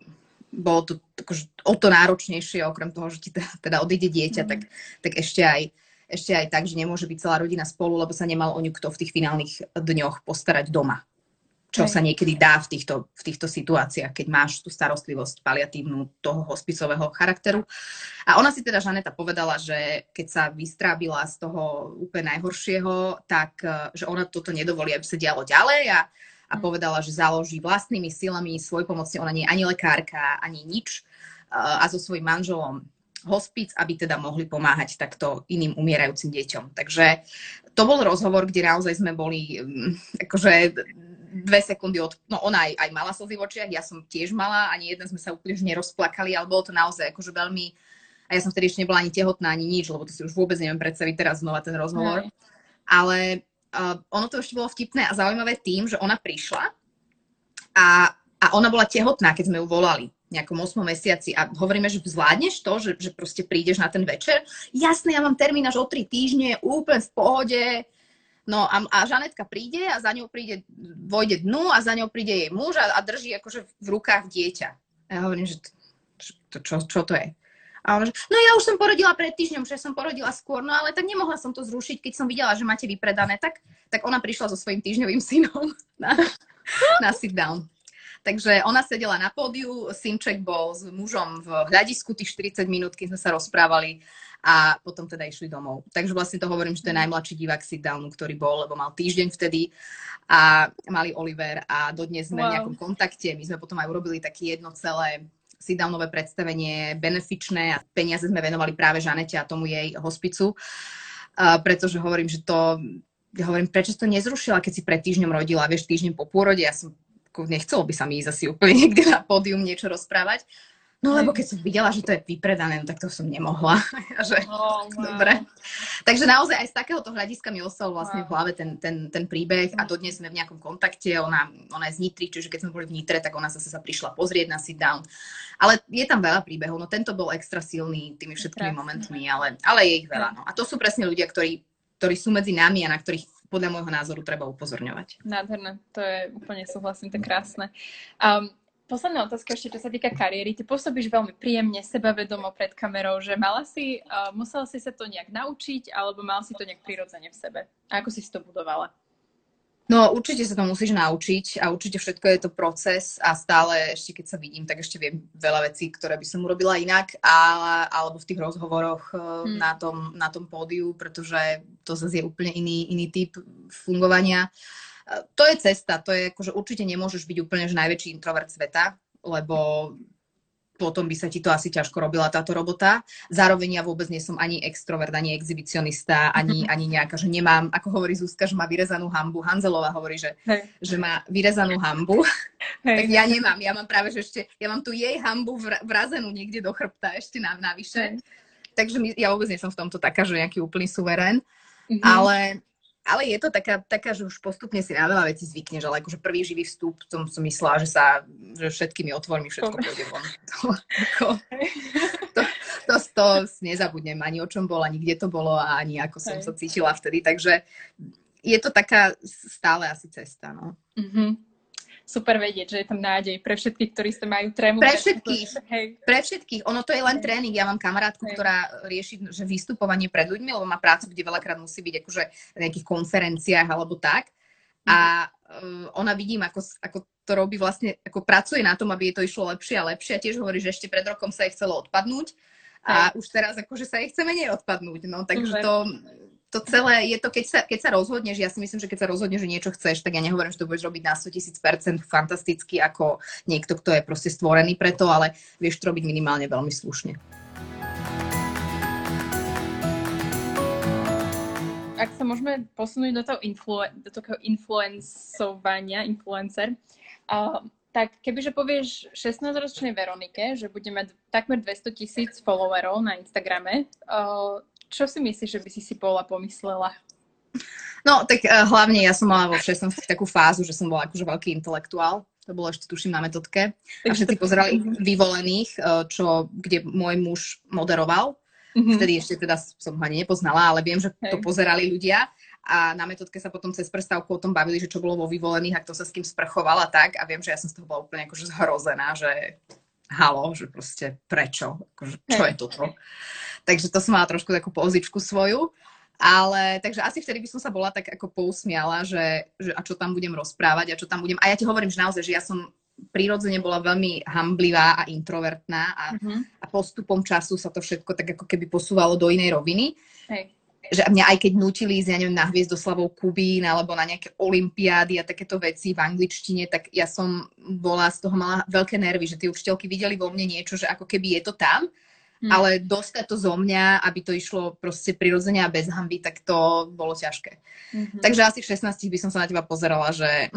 bolo to akože, o to náročnejšie, okrem toho, že ti teda odíde dieťa, mm. tak, tak ešte aj ešte aj tak, že nemôže byť celá rodina spolu, lebo sa nemal o ňu kto v tých finálnych dňoch postarať doma čo sa niekedy dá v týchto, v týchto situáciách, keď máš tú starostlivosť paliatívnu toho hospicového charakteru. A ona si teda, Žaneta, povedala, že keď sa vystrábila z toho úplne najhoršieho, tak eh, že ona toto nedovolí, aby sa dialo ďalej a, a povedala, že založí vlastnými silami svoj pomocne. Ona nie je ani lekárka, ani nič eh, a so svojím manželom hospic, aby teda mohli pomáhať takto iným umierajúcim deťom. Takže to bol rozhovor, kde naozaj sme boli mm, akože dve sekundy od... No ona aj, aj mala slzy v očiach, ja som tiež mala, ani jedna sme sa úplne nerozplakali, ale bolo to naozaj akože veľmi... A ja som vtedy ešte nebola ani tehotná, ani nič, lebo to si už vôbec neviem predstaviť teraz znova ten rozhovor. Aj. Ale uh, ono to ešte bolo vtipné a zaujímavé tým, že ona prišla a, a ona bola tehotná, keď sme ju volali nejakom 8 mesiaci a hovoríme, že zvládneš to, že, že proste prídeš na ten večer. Jasné, ja mám termín až o 3 týždne, úplne v pohode, No a, a Žanetka príde a za ňou príde, vojde dnu a za ňou príde jej muž a, a drží akože v rukách dieťa. A ja hovorím, že to, čo, čo to je? A on že, no ja už som porodila pred týždňom, že som porodila skôr, no ale tak nemohla som to zrušiť, keď som videla, že máte vypredané, tak, tak ona prišla so svojím týždňovým [laughs] synom na, na sit down. Takže ona sedela na pódiu, synček bol s mužom v hľadisku tých 40 minút, keď sme sa rozprávali a potom teda išli domov. Takže vlastne to hovorím, že to je najmladší divák sit-downu, ktorý bol, lebo mal týždeň vtedy a mali Oliver a dodnes sme wow. v nejakom kontakte. My sme potom aj urobili také jedno celé sit-downové predstavenie, benefičné a peniaze sme venovali práve Žanete a tomu jej hospicu, uh, pretože hovorím, že to ja hovorím, prečo to nezrušila, keď si pred týždňom rodila, vieš, týždeň po pôrode, ja som nechcelo by sa mi ísť asi úplne [laughs] niekde na pódium niečo rozprávať. No lebo keď som videla, že to je vypredané, no, tak to som nemohla. [laughs] že, oh, wow. Dobre. Takže naozaj aj z takéhoto hľadiska mi ostal vlastne wow. v hlave ten, ten, ten príbeh a dodnes sme v nejakom kontakte. Ona, ona je z Nitry, čiže keď sme boli v Nitre, tak ona zase sa prišla pozrieť na sit down. Ale je tam veľa príbehov. No tento bol extra silný tými všetkými Krásne. momentmi, ale, ale je ich veľa. No. A to sú presne ľudia, ktorí, ktorí sú medzi nami a na ktorých podľa môjho názoru treba upozorňovať. Nádherné, to je úplne súhlasím, to je krásne. Um, posledná otázka ešte, čo sa týka kariéry. Ty pôsobíš veľmi príjemne, sebavedomo pred kamerou, že mala si, uh, musela si sa to nejak naučiť, alebo mal si to nejak prirodzene v sebe? A ako si si to budovala? No určite sa to musíš naučiť a určite všetko je to proces a stále ešte keď sa vidím, tak ešte viem veľa vecí, ktoré by som urobila inak a, alebo v tých rozhovoroch hmm. na, tom, na tom pódiu, pretože to zase je úplne iný, iný typ fungovania. Uh, to je cesta, to je akože určite nemôžeš byť úplne že najväčší introvert sveta, lebo potom by sa ti to asi ťažko robila táto robota. Zároveň ja vôbec nie som ani extrovert, ani exhibicionista, ani, [laughs] ani nejaká, že nemám, ako hovorí Zuzka, že má vyrezanú hambu. Hanzelová hovorí, že, hey. že má vyrezanú hambu. [laughs] Hey. tak ja nemám. Ja mám práve, že ešte, ja mám tu jej hambu vrazenú niekde do chrbta ešte na, navyše. Hey. Takže my, ja vôbec nie som v tomto taká, že nejaký úplný suverén. Mm-hmm. Ale ale je to taká, taká, že už postupne si na veľa vecí zvykneš, ale akože prvý živý vstup, som, som myslela, že sa, že všetkými otvormi všetko pôjde von. [laughs] To, ako, to, to, to, to nezabudnem ani o čom bolo, ani kde to bolo a ani ako som Hej. sa cítila vtedy, takže je to taká stále asi cesta, no. Mm-hmm super vedieť, že je tam nádej pre všetkých, ktorí sa majú trému. Pre všetkých, hej. pre všetkých. Ono to je len tréning. Ja mám kamarátku, hej. ktorá rieši že vystupovanie pred ľuďmi, lebo má prácu, kde veľakrát musí byť akože v nejakých konferenciách alebo tak. A uh, ona vidím, ako, ako to robí vlastne, ako pracuje na tom, aby jej to išlo lepšie a lepšie. A tiež hovorí, že ešte pred rokom sa jej chcelo odpadnúť a už teraz akože sa jej chce menej odpadnúť. No, takže to, to celé je to, keď sa, keď sa rozhodneš, ja si myslím, že keď sa rozhodneš, že niečo chceš, tak ja nehovorím, že to budeš robiť na 100 tisíc percent fantasticky ako niekto, kto je proste stvorený preto, ale vieš to robiť minimálne veľmi slušne. Ak sa môžeme posunúť do toho, influ- do toho influencovania, influencer, uh, tak kebyže povieš 16-ročnej Veronike, že bude mať takmer 200 tisíc followerov na Instagrame, uh, čo si myslíš, že by si si bola pomyslela? No, tak uh, hlavne ja som mala vo 16 takú fázu, že som bola akože veľký intelektuál. To bolo ešte, tuším, na metodke. A všetci pozerali vyvolených, uh, čo, kde môj muž moderoval. Mm-hmm. Vtedy ešte teda som ho ani nepoznala, ale viem, že Hej. to pozerali ľudia. A na metodke sa potom cez prestávku o tom bavili, že čo bolo vo vyvolených a kto sa s kým sprchovala tak. A viem, že ja som z toho bola úplne akože zhrozená, že halo, že proste prečo? Akože, čo je toto? Takže to som mala trošku takú pozičku svoju. Ale takže asi vtedy by som sa bola tak ako pousmiala, že, že a čo tam budem rozprávať a čo tam budem. A ja ti hovorím, že naozaj, že ja som prirodzene bola veľmi hamblivá a introvertná a, uh-huh. a postupom času sa to všetko tak ako keby posúvalo do inej roviny. Hej. Že mňa aj keď nutili ísť, ja neviem, na hviezdoslavou Kubín alebo na nejaké olimpiády a takéto veci v angličtine, tak ja som bola z toho mala veľké nervy, že tie učiteľky videli vo mne niečo, že ako keby je to tam Hmm. Ale dostať to zo mňa, aby to išlo proste prirodzene a bez hamby, tak to bolo ťažké. Mm-hmm. Takže asi v 16 by som sa na teba pozerala, že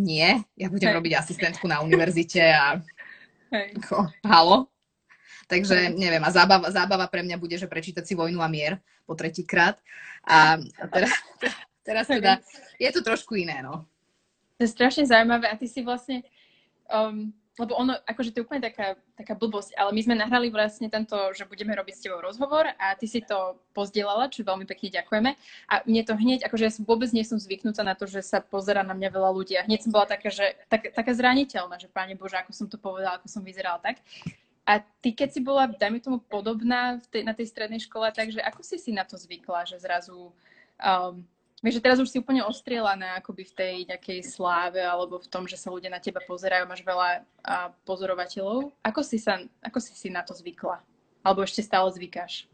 nie, ja budem Hej. robiť asistentku na univerzite a Hej. [laughs] ako, halo. Takže neviem, a zábava, zábava pre mňa bude, že prečítať si Vojnu a mier po tretíkrát. A, teraz, teraz teda je to trošku iné, no. To je strašne zaujímavé a ty si vlastne, um, lebo ono, akože to je úplne taká, taká blbosť, ale my sme nahrali vlastne tento, že budeme robiť s tebou rozhovor a ty si to pozdielala, čo veľmi pekne ďakujeme. A mne to hneď, akože ja vôbec nie som zvyknutá na to, že sa pozera na mňa veľa ľudí a hneď som bola taká, že tak, taká zraniteľná, že páne Bože, ako som to povedala, ako som vyzerala tak. A ty, keď si bola, dajme tomu, podobná tej, na tej strednej škole, takže ako si si na to zvykla, že zrazu um, Vieš, že teraz už si úplne ostrielaná akoby v tej nejakej sláve alebo v tom, že sa ľudia na teba pozerajú, máš veľa a, pozorovateľov. Ako si, sa, ako si si na to zvykla? Alebo ešte stále zvykáš?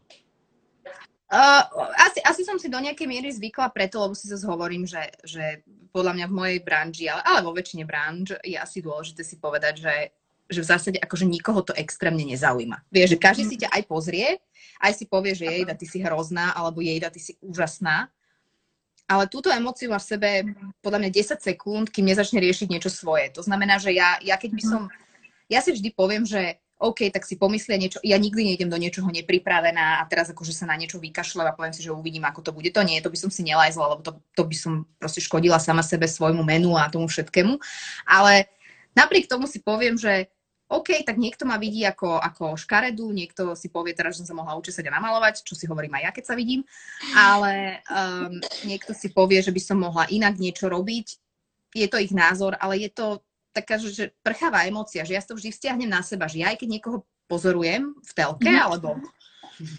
Uh, asi, asi som si do nejakej miery zvykla preto, lebo si zase hovorím, že, že podľa mňa v mojej branži, ale, ale vo väčšine branž je asi dôležité si povedať, že, že v zásade akože nikoho to extrémne nezaujíma. Vieš, že každý si ťa aj pozrie, aj si povie, že jej, ty si hrozná, alebo jej, ty si úžasná. Ale túto emóciu máš v sebe podľa mňa 10 sekúnd, kým nezačne riešiť niečo svoje. To znamená, že ja, ja keď by som... Ja si vždy poviem, že OK, tak si pomyslia niečo, ja nikdy nejdem do niečoho nepripravená a teraz akože sa na niečo vykašľam a poviem si, že uvidím, ako to bude. To nie, to by som si nelajzla, lebo to, to by som proste škodila sama sebe, svojmu menu a tomu všetkému. Ale napriek tomu si poviem, že OK, tak niekto ma vidí ako, ako škaredu, niekto si povie teraz, že som sa mohla učesať a namalovať, čo si hovorím aj ja, keď sa vidím, ale um, niekto si povie, že by som mohla inak niečo robiť. Je to ich názor, ale je to taká, že, prcháva emócia, že ja to vždy vzťahnem na seba, že ja aj keď niekoho pozorujem v telke mm. alebo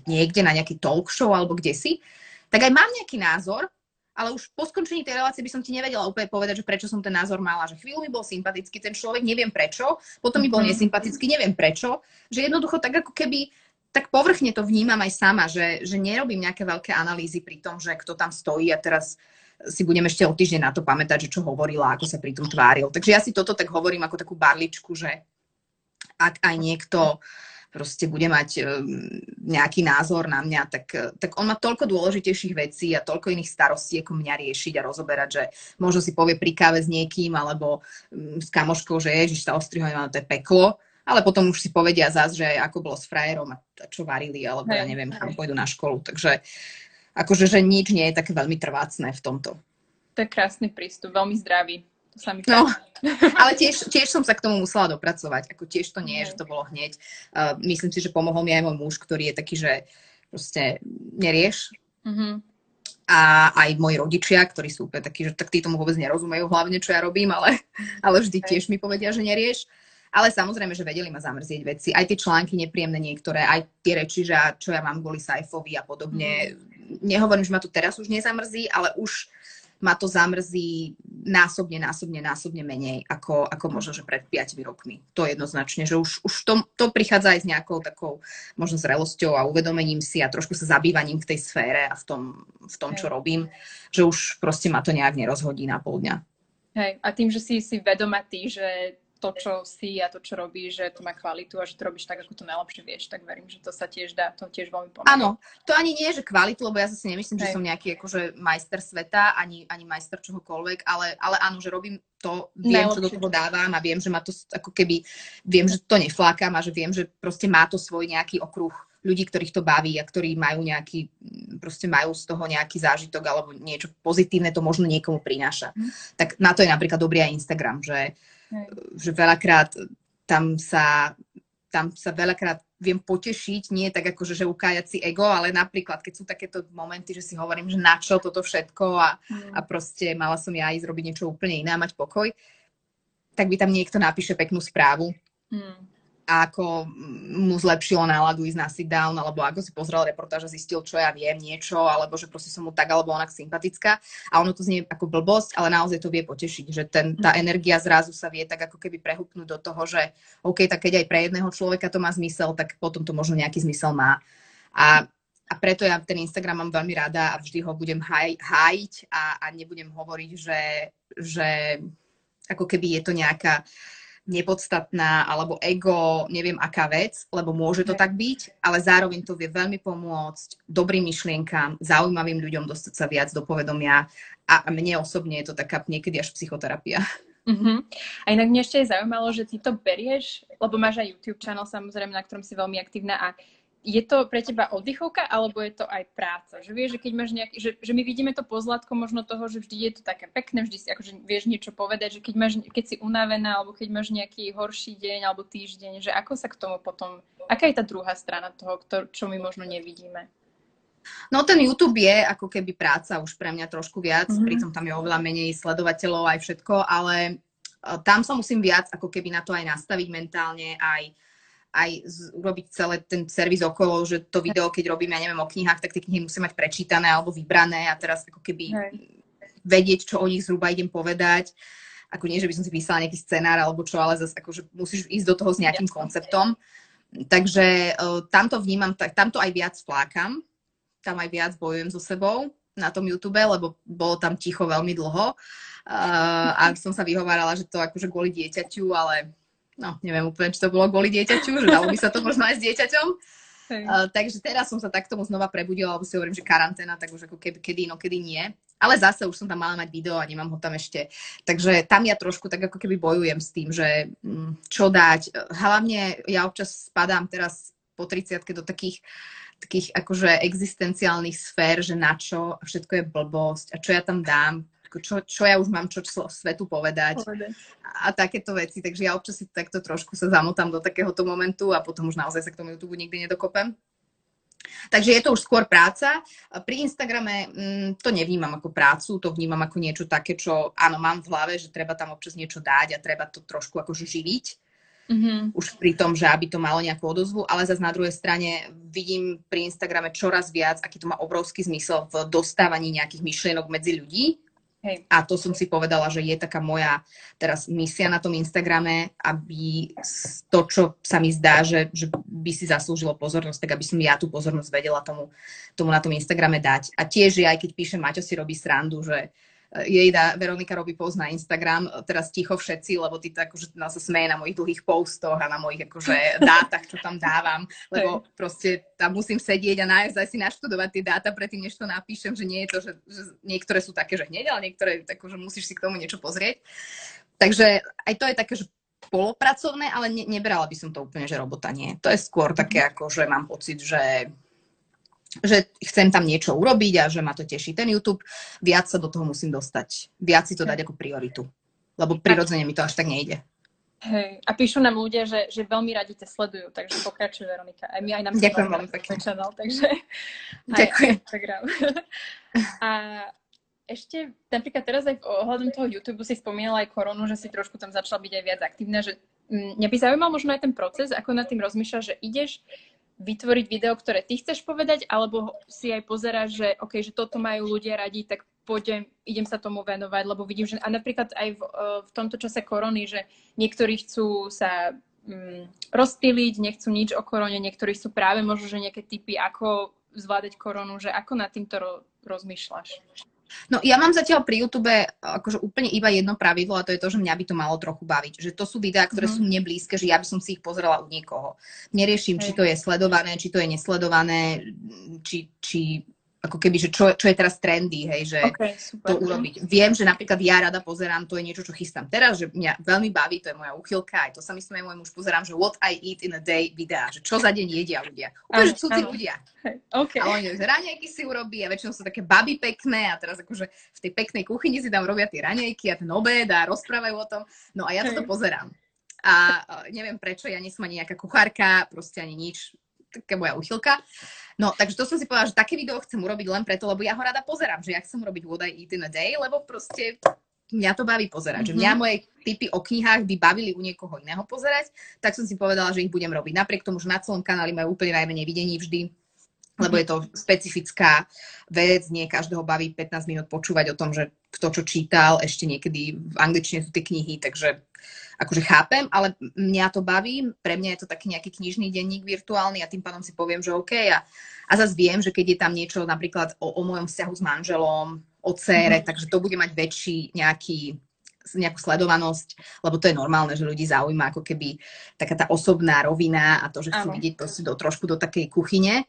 niekde na nejaký talk show alebo kde si, tak aj mám nejaký názor, ale už po skončení tej relácie by som ti nevedela úplne povedať, že prečo som ten názor mala, že chvíľu mi bol sympatický ten človek, neviem prečo, potom mi bol nesympatický, neviem prečo, že jednoducho tak ako keby tak povrchne to vnímam aj sama, že, že nerobím nejaké veľké analýzy pri tom, že kto tam stojí a teraz si budem ešte o týždeň na to pamätať, že čo hovorila, ako sa pri tom tváril. Takže ja si toto tak hovorím ako takú barličku, že ak aj niekto proste bude mať nejaký názor na mňa, tak, tak on má toľko dôležitejších vecí a toľko iných starostí, ako mňa riešiť a rozoberať, že možno si povie pri káve s niekým alebo s kamoškou, že ježiš, tá ostrihovňa, to je peklo, ale potom už si povedia zás, že ako bolo s frajerom a čo varili, alebo ja neviem, kam pôjdu na školu. Takže akože, že nič nie je také veľmi trvácne v tomto. To je krásny prístup, veľmi zdravý. To sa mi no, [laughs] ale tiež, tiež som sa k tomu musela dopracovať. Ako tiež to nie je, že to bolo hneď. Uh, myslím si, že pomohol mi aj môj muž, ktorý je taký, že proste nerieš. Mm-hmm. A aj moji rodičia, ktorí sú úplne takí, že tak tí tomu vôbec nerozumejú hlavne, čo ja robím, ale, [laughs] ale vždy tiež mi povedia, že nerieš. Ale samozrejme, že vedeli ma zamrzieť veci. Aj tie články nepríjemné niektoré, aj tie reči, že čo ja mám kvôli Saifovi a podobne. Mm. Nehovorím, že ma to teraz už nezamrzí, ale už ma to zamrzí násobne, násobne, násobne menej, ako, ako možno, že pred 5 rokmi. To jednoznačne, že už, už to, to prichádza aj s nejakou takou možno zrelosťou a uvedomením si a trošku sa zabývaním v tej sfére a v tom, v tom čo robím, že už proste ma to nejak nerozhodí na pol dňa. Hej, a tým, že si si vedomatý, že to, čo si a to, čo robíš, že to má kvalitu a že to robíš tak, ako to najlepšie vieš, tak verím, že to sa tiež dá, to tiež veľmi pomáha. Áno, to ani nie je, že kvalitu, lebo ja zase nemyslím, Hej. že som nejaký akože majster sveta, ani, ani majster čohokoľvek, ale, ale áno, že robím to, viem, najlepšie. čo do toho dávam a viem, že ma to ako keby, viem, že to neflákam a že viem, že proste má to svoj nejaký okruh ľudí, ktorých to baví a ktorí majú nejaký, proste majú z toho nejaký zážitok alebo niečo pozitívne to možno niekomu prináša. Mm. Tak na to je napríklad dobrý aj Instagram, že že veľakrát tam sa, tam sa veľakrát viem potešiť, nie tak ako, že, že ukájať si ego, ale napríklad, keď sú takéto momenty, že si hovorím, že na čo toto všetko a, mm. a proste mala som ja ísť robiť niečo úplne iné a mať pokoj, tak by tam niekto napíše peknú správu. Mm a ako mu zlepšilo náladu ísť na sit down, alebo ako si pozrel reportáž a zistil, čo ja viem, niečo, alebo že proste som mu tak alebo onak sympatická. A ono to znie ako blbosť, ale naozaj to vie potešiť, že ten, tá energia zrazu sa vie tak ako keby prehupnúť do toho, že OK, tak keď aj pre jedného človeka to má zmysel, tak potom to možno nejaký zmysel má. A, a preto ja ten Instagram mám veľmi rada a vždy ho budem haj, hájiť a, a nebudem hovoriť, že, že ako keby je to nejaká nepodstatná alebo ego, neviem aká vec, lebo môže to tak byť, ale zároveň to vie veľmi pomôcť dobrým myšlienkám, zaujímavým ľuďom dostať sa viac do povedomia a mne osobne je to taká niekedy až psychoterapia. Uh-huh. A inak mňa ešte aj zaujímalo, že ty to berieš, lebo máš aj YouTube channel samozrejme, na ktorom si veľmi aktívna a je to pre teba oddychovka, alebo je to aj práca? Že vieš, že keď máš nejaký, že, že my vidíme to pozlátko možno toho, že vždy je to také pekné, vždy si akože vieš niečo povedať, že keď, máš, keď si unavená, alebo keď máš nejaký horší deň, alebo týždeň, že ako sa k tomu potom, aká je tá druhá strana toho, čo my možno nevidíme? No ten YouTube je ako keby práca už pre mňa trošku viac, mm-hmm. pritom tam je oveľa menej sledovateľov aj všetko, ale e, tam sa musím viac ako keby na to aj nastaviť mentálne, aj aj urobiť celý ten servis okolo, že to video, keď robím, ja neviem, o knihách, tak tie knihy musím mať prečítané alebo vybrané a teraz ako keby Hej. vedieť, čo o nich zhruba idem povedať. Ako nie, že by som si písala nejaký scenár alebo čo, ale zase akože musíš ísť do toho s nejakým konceptom. Takže uh, tamto vnímam, tak, tamto aj viac flákam, tam aj viac bojujem so sebou na tom YouTube, lebo bolo tam ticho veľmi dlho. Uh, a som sa vyhovárala, že to akože kvôli dieťaťu, ale no neviem úplne, či to bolo kvôli dieťaťu, že dalo by sa to možno aj s dieťaťom. Uh, takže teraz som sa tak tomu znova prebudila, lebo si hovorím, že karanténa, tak už ako keby, kedy, no kedy nie. Ale zase už som tam mala mať video a nemám ho tam ešte. Takže tam ja trošku tak ako keby bojujem s tým, že mm, čo dať. Hlavne ja občas spadám teraz po 30 do takých takých akože existenciálnych sfér, že na čo všetko je blbosť a čo ja tam dám, čo, čo ja už mám čo svetu povedať, povedať a, takéto veci. Takže ja občas si takto trošku sa zamotám do takéhoto momentu a potom už naozaj sa k tomu YouTube nikdy nedokopem. Takže je to už skôr práca. Pri Instagrame mm, to nevnímam ako prácu, to vnímam ako niečo také, čo áno, mám v hlave, že treba tam občas niečo dať a treba to trošku akože živiť. Mm-hmm. Už pri tom, že aby to malo nejakú odozvu, ale zase na druhej strane vidím pri Instagrame čoraz viac, aký to má obrovský zmysel v dostávaní nejakých myšlienok medzi ľudí A to som si povedala, že je taká moja teraz misia na tom Instagrame, aby to, čo sa mi zdá, že, že by si zaslúžilo pozornosť, tak aby som ja tú pozornosť vedela tomu, tomu na tom Instagrame dať. A tiež, aj keď píšem, Maťo si robí srandu, že Jejda, Veronika robí post na Instagram, teraz ticho všetci, lebo ty tak akože sa smeje na mojich dlhých postoch a na mojich akože [laughs] dátach, čo tam dávam, lebo proste tam musím sedieť a naozaj si naštudovať tie dáta predtým, než to napíšem, že nie je to, že, že niektoré sú také, že hneď, ale niektoré tako, že musíš si k tomu niečo pozrieť. Takže aj to je také, že polopracovné, ale ne, neberala by som to úplne, že robota nie. To je skôr také, ako že mám pocit, že že chcem tam niečo urobiť a že ma to teší. Ten YouTube, viac sa do toho musím dostať. Viac si to dať ako prioritu. Lebo prirodzene mi to až tak nejde. Hej. A píšu nám ľudia, že, že veľmi radi te sledujú, takže pokračuj Veronika. Aj my aj nám Ďakujem veľmi pekne. Channel, takže Ďakujem. Instagram. A ešte napríklad teraz aj ohľadom toho YouTube si spomínala aj koronu, že si trošku tam začala byť aj viac aktívna, že mňa by zaujímal možno aj ten proces, ako nad tým rozmýšľaš, že ideš vytvoriť video, ktoré ty chceš povedať, alebo si aj pozeráš, že OK, že toto majú ľudia radi, tak pôjdem, idem sa tomu venovať, lebo vidím, že a napríklad aj v, eh, v tomto čase korony, že niektorí chcú sa mm, rozptýliť, nechcú nič o korone, niektorí sú práve možno, že nejaké typy, ako zvládať koronu, že ako nad týmto ro- rozmýšľaš? No ja mám zatiaľ pri YouTube akože úplne iba jedno pravidlo a to je to, že mňa by to malo trochu baviť. Že to sú videá, ktoré mm. sú mne blízke, že ja by som si ich pozrela u niekoho. Neriešim, či to je sledované, či to je nesledované, či, či ako keby, že čo, čo je teraz trendy, hej, že okay, super. to urobiť. Viem, že napríklad ja rada pozerám, to je niečo, čo chystám teraz, že mňa veľmi baví, to je moja uchylka, aj to sa myslím aj môj muž pozerám, že what I eat in a day videá, že čo za deň jedia ľudia. Úplne, že cudzí ľudia. Hey, okay. A oni, že raňajky si urobí a väčšinou sú také baby pekné a teraz akože v tej peknej kuchyni si tam robia tie raňajky a ten obed a rozprávajú o tom. No a ja hey. to pozerám. A neviem prečo, ja nie som ani nejaká kuchárka, proste ani nič, taká moja uchylka. No, takže to som si povedala, že také video chcem urobiť len preto, lebo ja ho rada pozerám, že ja chcem urobiť What I Eat in a Day, lebo proste mňa to baví pozerať. Mm-hmm. Že mňa mhm. moje typy o knihách by bavili u niekoho iného pozerať, tak som si povedala, že ich budem robiť. Napriek tomu, že na celom kanáli majú úplne najmenej videní vždy, lebo je to specifická vec, nie každého baví 15 minút počúvať o tom, že kto čo čítal, ešte niekedy v angličtine sú tie knihy, takže akože chápem, ale mňa to baví, pre mňa je to taký nejaký knižný denník virtuálny a tým pádom si poviem, že OK. A, a zase viem, že keď je tam niečo napríklad o, o mojom vzťahu s manželom, o cére, mm. takže to bude mať väčší nejaký nejakú sledovanosť, lebo to je normálne, že ľudí zaujíma ako keby taká tá osobná rovina a to, že chcú vidieť proste do, trošku do takej kuchyne.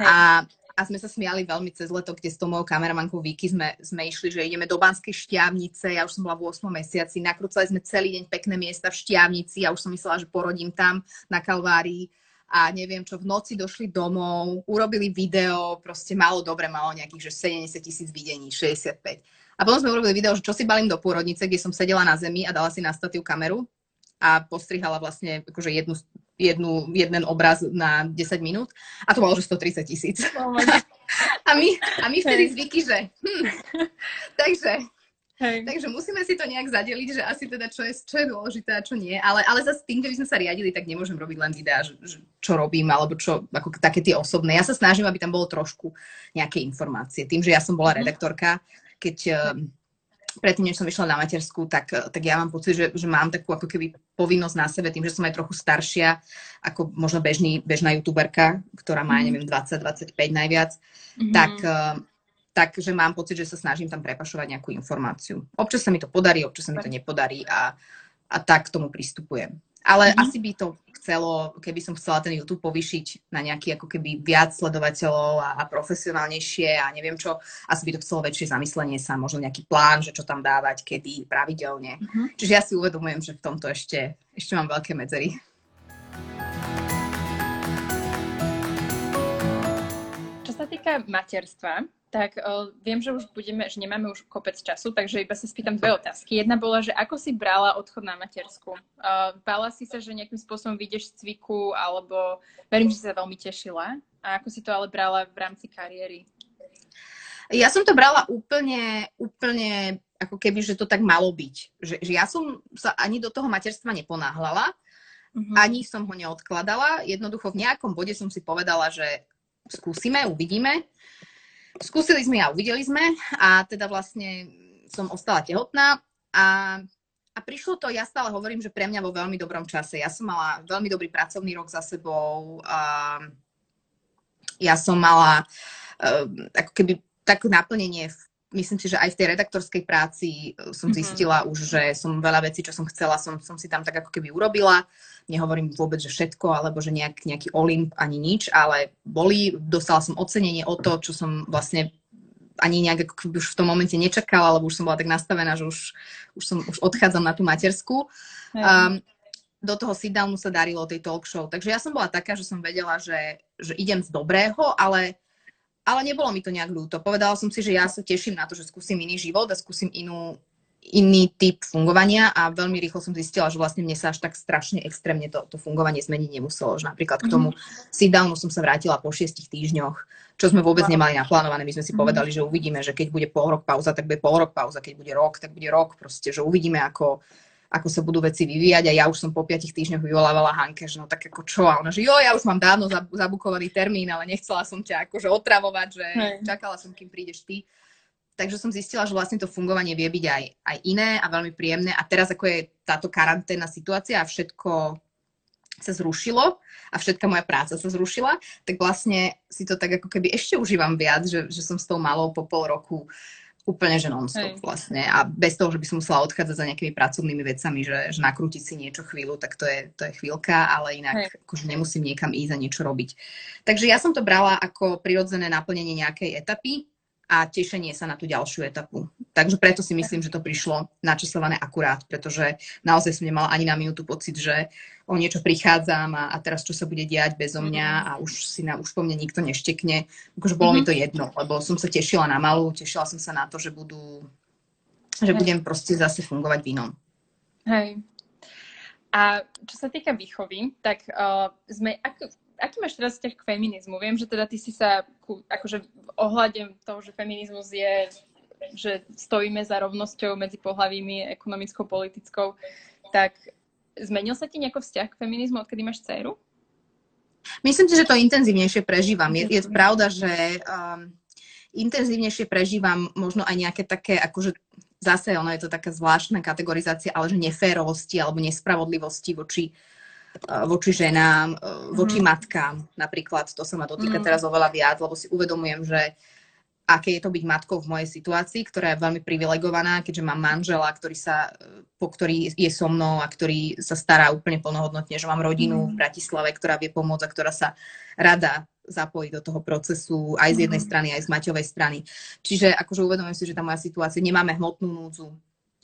A, a sme sa smiali veľmi cez leto, kde s tou mojou kameramankou Vicky sme, sme išli, že ideme do Banskej šťavnice, ja už som bola v 8 mesiaci, nakrúcali sme celý deň pekné miesta v šťavnici, ja už som myslela, že porodím tam na Kalvárii. A neviem čo, v noci došli domov, urobili video, proste malo dobre, malo nejakých, že 70 tisíc videní, 65. A potom sme urobili video, že čo si balím do pôrodnice, kde som sedela na zemi a dala si na statív kameru a postrihala vlastne akože jednu jednu, jeden obraz na 10 minút a to bolo že 130 tisíc. Oh [laughs] a, my, a my vtedy zvyky, že hm, [laughs] takže Hej. Takže musíme si to nejak zadeliť, že asi teda čo je, čo je dôležité a čo nie. Ale, ale zase tým, keby sme sa riadili, tak nemôžem robiť len videá, že, že, čo robím, alebo čo, ako také tie osobné. Ja sa snažím, aby tam bolo trošku nejaké informácie. Tým, že ja som bola mhm. redaktorka, keď predtým, než som vyšla na matersku, tak, tak ja mám pocit, že, že mám takú ako keby povinnosť na sebe tým, že som aj trochu staršia ako možno bežný, bežná youtuberka, ktorá má, mm. neviem, 20-25 najviac, mm-hmm. tak, eh, takže mám pocit, že sa snažím tam prepašovať nejakú informáciu. Občas sa mi to podarí, občas sa mi to nepodarí a, a tak k tomu pristupujem. Ale mm-hmm. asi by to chcelo, keby som chcela ten YouTube povýšiť na nejaký ako keby viac sledovateľov a, a profesionálnejšie a neviem čo, asi by to chcelo väčšie zamyslenie sa, možno nejaký plán, že čo tam dávať, kedy, pravidelne. Mm-hmm. Čiže ja si uvedomujem, že v tomto ešte, ešte mám veľké medzery. Čo sa týka materstva, tak uh, viem, že už budeme, že nemáme už kopec času, takže iba sa spýtam dve otázky. Jedna bola, že ako si brala odchod na matersku? Uh, bála si sa, že nejakým spôsobom vyjdeš z cviku, alebo verím, že sa veľmi tešila. A ako si to ale brala v rámci kariéry? Ja som to brala úplne, úplne ako keby, že to tak malo byť. Že, že ja som sa ani do toho materstva neponáhľala, uh-huh. ani som ho neodkladala. Jednoducho v nejakom bode som si povedala, že skúsime, uvidíme. Skúsili sme a uvideli sme a teda vlastne som ostala tehotná a, a prišlo to, ja stále hovorím, že pre mňa vo veľmi dobrom čase. Ja som mala veľmi dobrý pracovný rok za sebou. A ja som mala uh, ako keby také naplnenie v myslím si, že aj v tej redaktorskej práci e, som mhm. zistila mm-hmm. už, že som veľa vecí, čo som chcela, som, som si tam tak ako keby urobila. Nehovorím vôbec, že všetko, alebo že nejak, nejaký Olymp ani nič, ale boli, dostala som ocenenie o to, čo som vlastne ani nejak ako keby už v tom momente nečakala, lebo už som bola tak nastavená, že už, už, som, už odchádzam na tú matersku. Um, do toho sit-downu sa darilo tej talk show. Takže ja som bola taká, že som vedela, že, že idem z dobrého, ale ale nebolo mi to nejak ľúto. Povedala som si, že ja sa teším na to, že skúsim iný život a skúsim inú, iný typ fungovania a veľmi rýchlo som zistila, že vlastne mne sa až tak strašne extrémne to, to fungovanie zmeniť nemuselo. Že napríklad k tomu mm-hmm. sit-downu som sa vrátila po šiestich týždňoch, čo sme vôbec nemali naplánované. My sme si mm-hmm. povedali, že uvidíme, že keď bude pol rok pauza, tak bude pol rok pauza, keď bude rok, tak bude rok. Proste, že uvidíme, ako, ako sa budú veci vyvíjať a ja už som po piatich týždňoch vyvolávala Hanke, že no tak ako čo? A ona, že jo, ja už mám dávno zabukovaný termín, ale nechcela som ťa akože otravovať, že Hej. čakala som, kým prídeš ty. Takže som zistila, že vlastne to fungovanie vie byť aj, aj iné a veľmi príjemné. A teraz ako je táto karanténna situácia a všetko sa zrušilo a všetka moja práca sa zrušila, tak vlastne si to tak ako keby ešte užívam viac, že, že som s tou malou po pol roku uh, úplne, že non-stop Hej. vlastne. A bez toho, že by som musela odchádzať za nejakými pracovnými vecami, že, že nakrútiť si niečo chvíľu, tak to je, to je chvíľka, ale inak akože nemusím niekam ísť a niečo robiť. Takže ja som to brala ako prirodzené naplnenie nejakej etapy a tešenie sa na tú ďalšiu etapu. Takže preto si myslím, že to prišlo načasované akurát, pretože naozaj som nemala ani na minútu pocit, že o niečo prichádzam a, a teraz čo sa bude diať bezo mňa mhm. a už si na, už po mne nikto neštekne. Akože bolo mm-hmm. mi to jedno, lebo som sa tešila na malú, tešila som sa na to, že budú, že Hej. budem proste zase fungovať v inom. Hej. A čo sa týka výchovy, tak uh, sme, ako, aký máš teraz vzťah k feminizmu? Viem, že teda ty si sa ku, akože ohľadem toho, že feminizmus je, že stojíme za rovnosťou medzi pohľavými ekonomickou, politickou, tak zmenil sa ti nejako vzťah k feminizmu, odkedy máš dceru? Myslím si, že to intenzívnejšie prežívam. Je, je pravda, že um, intenzívnejšie prežívam možno aj nejaké také, akože zase ono je to taká zvláštna kategorizácia, ale že neférovosti alebo nespravodlivosti voči Eh, voči ženám, eh, voči mm. matkám napríklad. To sa ma dotýka mm. teraz oveľa viac, lebo si uvedomujem, že aké je to byť matkou v mojej situácii, ktorá je veľmi privilegovaná, keďže mám manžela, ktorý, sa, po ktorý je so mnou a ktorý sa stará úplne plnohodnotne, že mám rodinu v mm. Bratislave, ktorá vie pomôcť a ktorá sa rada zapojiť do toho procesu aj z jednej mm. strany, aj z Maťovej strany. Čiže akože uvedomujem si, že tá moja situácia, nemáme hmotnú núdzu,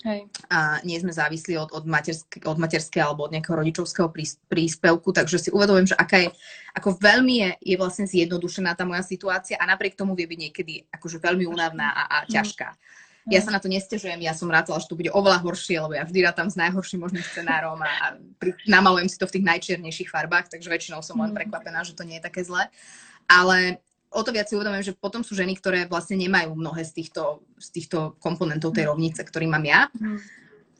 Hej. A nie sme závislí od, od, materské, od materského alebo od nejakého rodičovského príspevku, takže si uvedomujem, že aká je, ako veľmi je, je vlastne zjednodušená tá moja situácia a napriek tomu vie byť niekedy akože veľmi únavná a, a mhm. ťažká. Ja sa na to nestežujem, ja som rátala, že to bude oveľa horšie, lebo ja vždy rátam s najhorším možným scenárom a, a pri, namalujem si to v tých najčiernejších farbách, takže väčšinou som len mhm. prekvapená, že to nie je také zlé. Ale o to viac si uvedomujem, že potom sú ženy, ktoré vlastne nemajú mnohé z týchto, z týchto komponentov tej mm. rovnice, ktorý mám ja. Mm.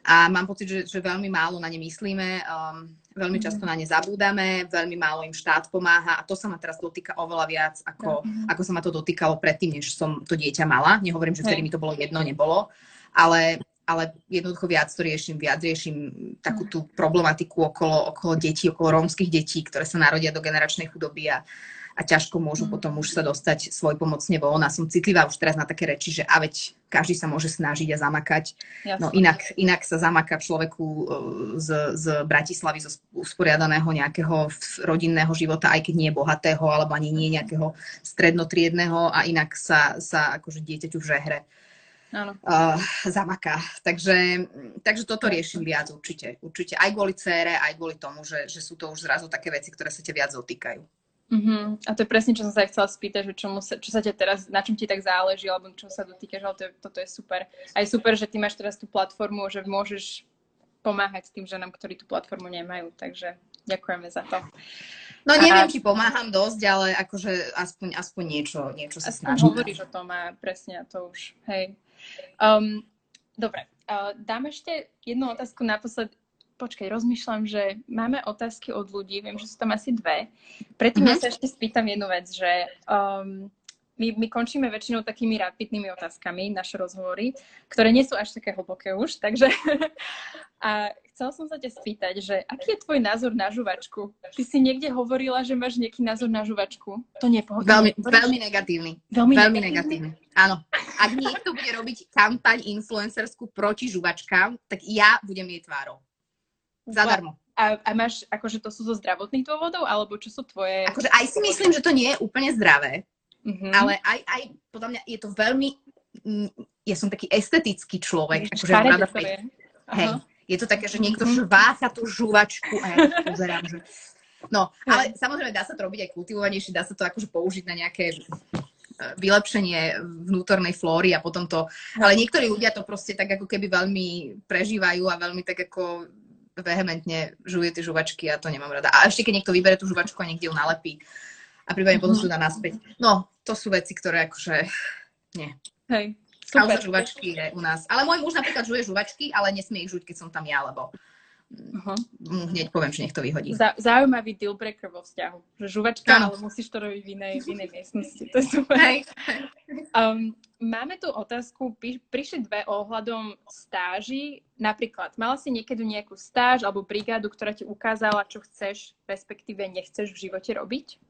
A mám pocit, že, že veľmi málo na ne myslíme, um, veľmi mm. často na ne zabúdame, veľmi málo im štát pomáha a to sa ma teraz dotýka oveľa viac, ako, mm. ako sa ma to dotýkalo predtým, než som to dieťa mala. Nehovorím, že vtedy mi to bolo jedno, nebolo, ale, ale jednoducho viac to riešim, viac riešim takú tú problematiku okolo, okolo detí, okolo rómskych detí, ktoré sa narodia do generačnej chudoby a, a ťažko môžu mm. potom už sa dostať svoj pomocne von. A som citlivá už teraz na také reči, že a veď každý sa môže snažiť a zamakať. Jasne. No inak, inak sa zamaka človeku e, z, z Bratislavy, zo usporiadaného nejakého rodinného života, aj keď nie je bohatého, alebo ani nie nejakého strednotriedného a inak sa, sa akože dieťaťu v žehre Áno. Uh, zamaká. Takže, takže toto riešim viac určite. Určite aj kvôli cére, aj kvôli tomu, že, že sú to už zrazu také veci, ktoré sa ťa viac dotýkajú. Uh-huh. A to je presne, čo som sa chcela spýtať, že čomu sa, čo sa ťa teraz, na čom ti tak záleží, alebo čo sa dotýkaš, ale to je, toto je super. A je super, že ty máš teraz tú platformu, že môžeš pomáhať tým ženám, ktorí tú platformu nemajú, takže ďakujeme za to. No neviem, a... či pomáham dosť, ale akože aspoň, aspoň niečo, niečo sa aspoň snažím. hovoríš o tom a presne to už, hej. Um, dobre, uh, dám ešte jednu otázku naposled počkaj, rozmýšľam, že máme otázky od ľudí, viem, že sú tam asi dve. Predtým mm-hmm. ja sa ešte spýtam jednu vec, že um, my, my končíme väčšinou takými rapidnými otázkami, naše rozhovory, ktoré nie sú až také hlboké už, takže [laughs] a chcela som sa ťa spýtať, že aký je tvoj názor na žuvačku? Ty si niekde hovorila, že máš nejaký názor na žuvačku. To nie Veľmi, veľmi negatívny. Veľmi, veľmi negatívny. negatívny. Áno. Ak niekto bude robiť kampaň influencerskú proti žuvačkám, tak ja budem jej tvárou. Zadarmo. A, a máš, akože to sú zo zdravotných dôvodov, alebo čo sú tvoje... Akože aj si myslím, že to nie je úplne zdravé, mm-hmm. ale aj, aj, podľa mňa je to veľmi... Ja som taký estetický človek. Akože rada je. Hej, je to také, že niekto mm-hmm. švácha tú žuvačku a ja pozerám, že... No, ale samozrejme dá sa to robiť aj kultivovanejšie, dá sa to akože použiť na nejaké e, vylepšenie vnútornej flóry a potom to... Ale niektorí ľudia to proste tak ako keby veľmi prežívajú a veľmi tak ako vehementne žuje tie žuvačky a to nemám rada. A ešte keď niekto vybere tú žuvačku a niekde ju nalepí a prípadne potom mhm. sú dá naspäť. No, to sú veci, ktoré akože nie. Hej. Kauza žuvačky je u nás. Ale môj muž napríklad žuje žuvačky, ale nesmie ich žuť, keď som tam ja, lebo uh-huh. hneď poviem, že nech to vyhodí. Zá, zaujímavý deal breaker vo vzťahu. Že žuvačka, ano. ale musíš to robiť v inej, v inej miestnosti. To je super. Hej. Um, máme tu otázku, prišli dve ohľadom stáži. Napríklad, mala si niekedy nejakú stáž alebo brigádu, ktorá ti ukázala, čo chceš, respektíve nechceš v živote robiť?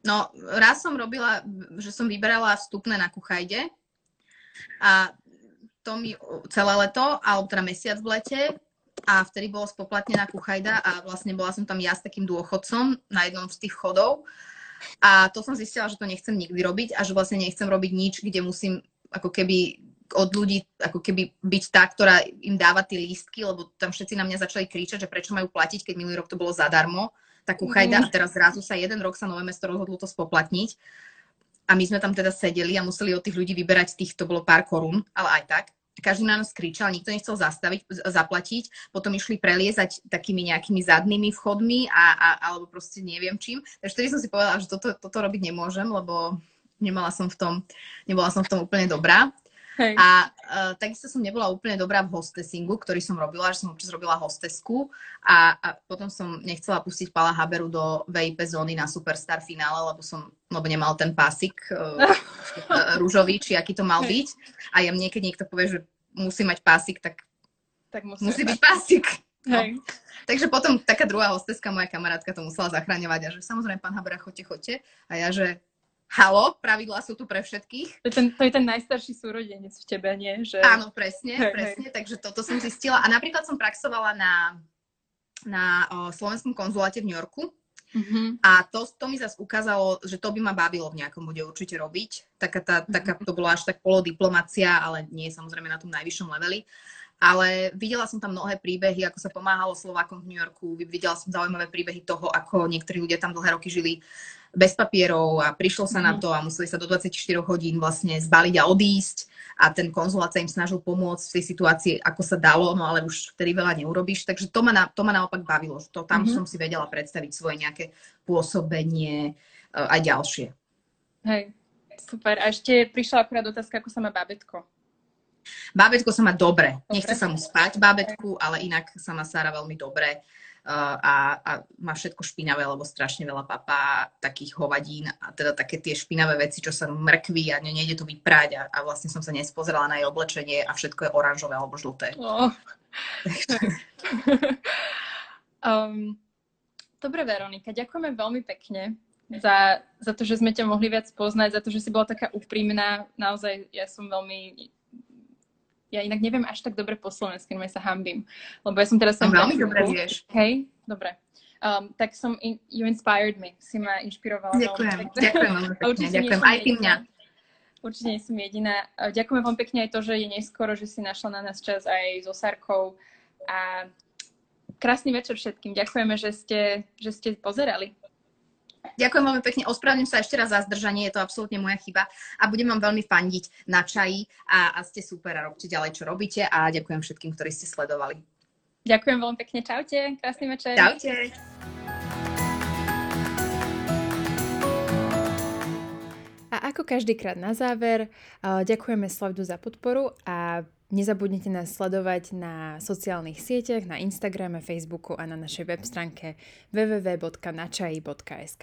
No, raz som robila, že som vyberala vstupné na Kuchajde a to mi celé leto, alebo teda mesiac v lete a vtedy bolo spoplatnená Kuchajda a vlastne bola som tam ja s takým dôchodcom na jednom z tých chodov a to som zistila, že to nechcem nikdy robiť a že vlastne nechcem robiť nič, kde musím ako keby od ľudí ako keby byť tá, ktorá im dáva tie lístky, lebo tam všetci na mňa začali kričať, že prečo majú platiť, keď minulý rok to bolo zadarmo, tak kuchajda mm. a teraz zrazu sa jeden rok sa Nové mesto rozhodlo to spoplatniť. A my sme tam teda sedeli a museli od tých ľudí vyberať tých, to bolo pár korún, ale aj tak každý na nás kričal, nikto nechcel zastaviť, zaplatiť, potom išli preliezať takými nejakými zadnými vchodmi a, a, alebo proste neviem čím. Takže vtedy som si povedala, že toto, toto robiť nemôžem, lebo nemala som v tom, nebola som v tom úplne dobrá. Hej. A uh, takisto som nebola úplne dobrá v hostesingu, ktorý som robila, že som občas robila hostesku a, a potom som nechcela pustiť Pala Haberu do VIP zóny na Superstar finále, lebo som lebo nemal ten pásik uh, rúžový, či aký to mal byť. A ja mne, keď niekto povie, že musí mať pásik, tak, tak musí, musí byť pásik. No. Takže potom taká druhá hosteska, moja kamarátka to musela zachraňovať a že samozrejme, pán Habera, chodte, chodte. A ja, že halo, pravidlá sú tu pre všetkých. To je ten, to je ten najstarší súrodenec v tebe, nie? Že... Áno, presne, Hej, presne, takže toto som zistila. A napríklad som praxovala na, na o, slovenskom konzuláte v New Yorku Mhm. a to, to mi zase ukázalo, že to by ma bavilo v nejakom bude určite robiť. Taká, tá, taká, to bolo až tak polodiplomacia, ale nie samozrejme na tom najvyššom leveli. Ale videla som tam mnohé príbehy, ako sa pomáhalo Slovákom v New Yorku. Videla som zaujímavé príbehy toho, ako niektorí ľudia tam dlhé roky žili bez papierov a prišlo sa na Mhm. to a museli sa do 24 hodín vlastne zbaliť a odísť a ten konzulát sa im snažil pomôcť v tej situácii, ako sa dalo, no ale už vtedy veľa neurobíš. Takže to ma, na, to ma naopak bavilo. že To, tam Mhm. som si vedela predstaviť svoje nejaké pôsobenie e, aj ďalšie. Hej, super. A ešte prišla akurát otázka, ako sa má bábetko. Bábetko sa má dobre. Dobre. Nechce sa mu spať bábetku, ale inak sa má Sara veľmi dobre. A, a má všetko špinavé, lebo strašne veľa papá takých hovadín a teda také tie špinavé veci, čo sa mrkví a ne, nejde to vyprať a, a vlastne som sa nespozerala na jej oblečenie a všetko je oranžové alebo žlté. Oh. [laughs] um, dobre, Veronika, ďakujeme veľmi pekne za, za to, že sme ťa mohli viac poznať, za to, že si bola taká úprimná. Naozaj, ja som veľmi... Ja inak neviem až tak dobre po slovensky, no sa hambím. Lebo ja som teraz... Som veľmi prišla- dobre vieš. Hej, dobre. Um, tak som, in, you inspired me, si ma inšpirovala. veľmi. Ďakujem, ďakujem veľmi [laughs] pekne. nie Ďakujem som aj ty mňa. Určite nie som jediná. Ďakujem vám pekne aj to, že je neskoro, že si našla na nás čas aj so Sarkou. A krásny večer všetkým. Ďakujeme, že ste, že ste pozerali. Ďakujem veľmi pekne. Ospravedlňujem sa ešte raz za zdržanie, je to absolútne moja chyba a budem vám veľmi fandiť na čaji a, a ste super a robte ďalej, čo robíte a ďakujem všetkým, ktorí ste sledovali. Ďakujem veľmi pekne. Čaute. Krásny večer. Čaute. A ako každýkrát na záver, eh, ďakujeme Slavdu za podporu a nezabudnite nás sledovať na sociálnych sieťach, na Instagrame, Facebooku a na našej web stránke www.načai.sk.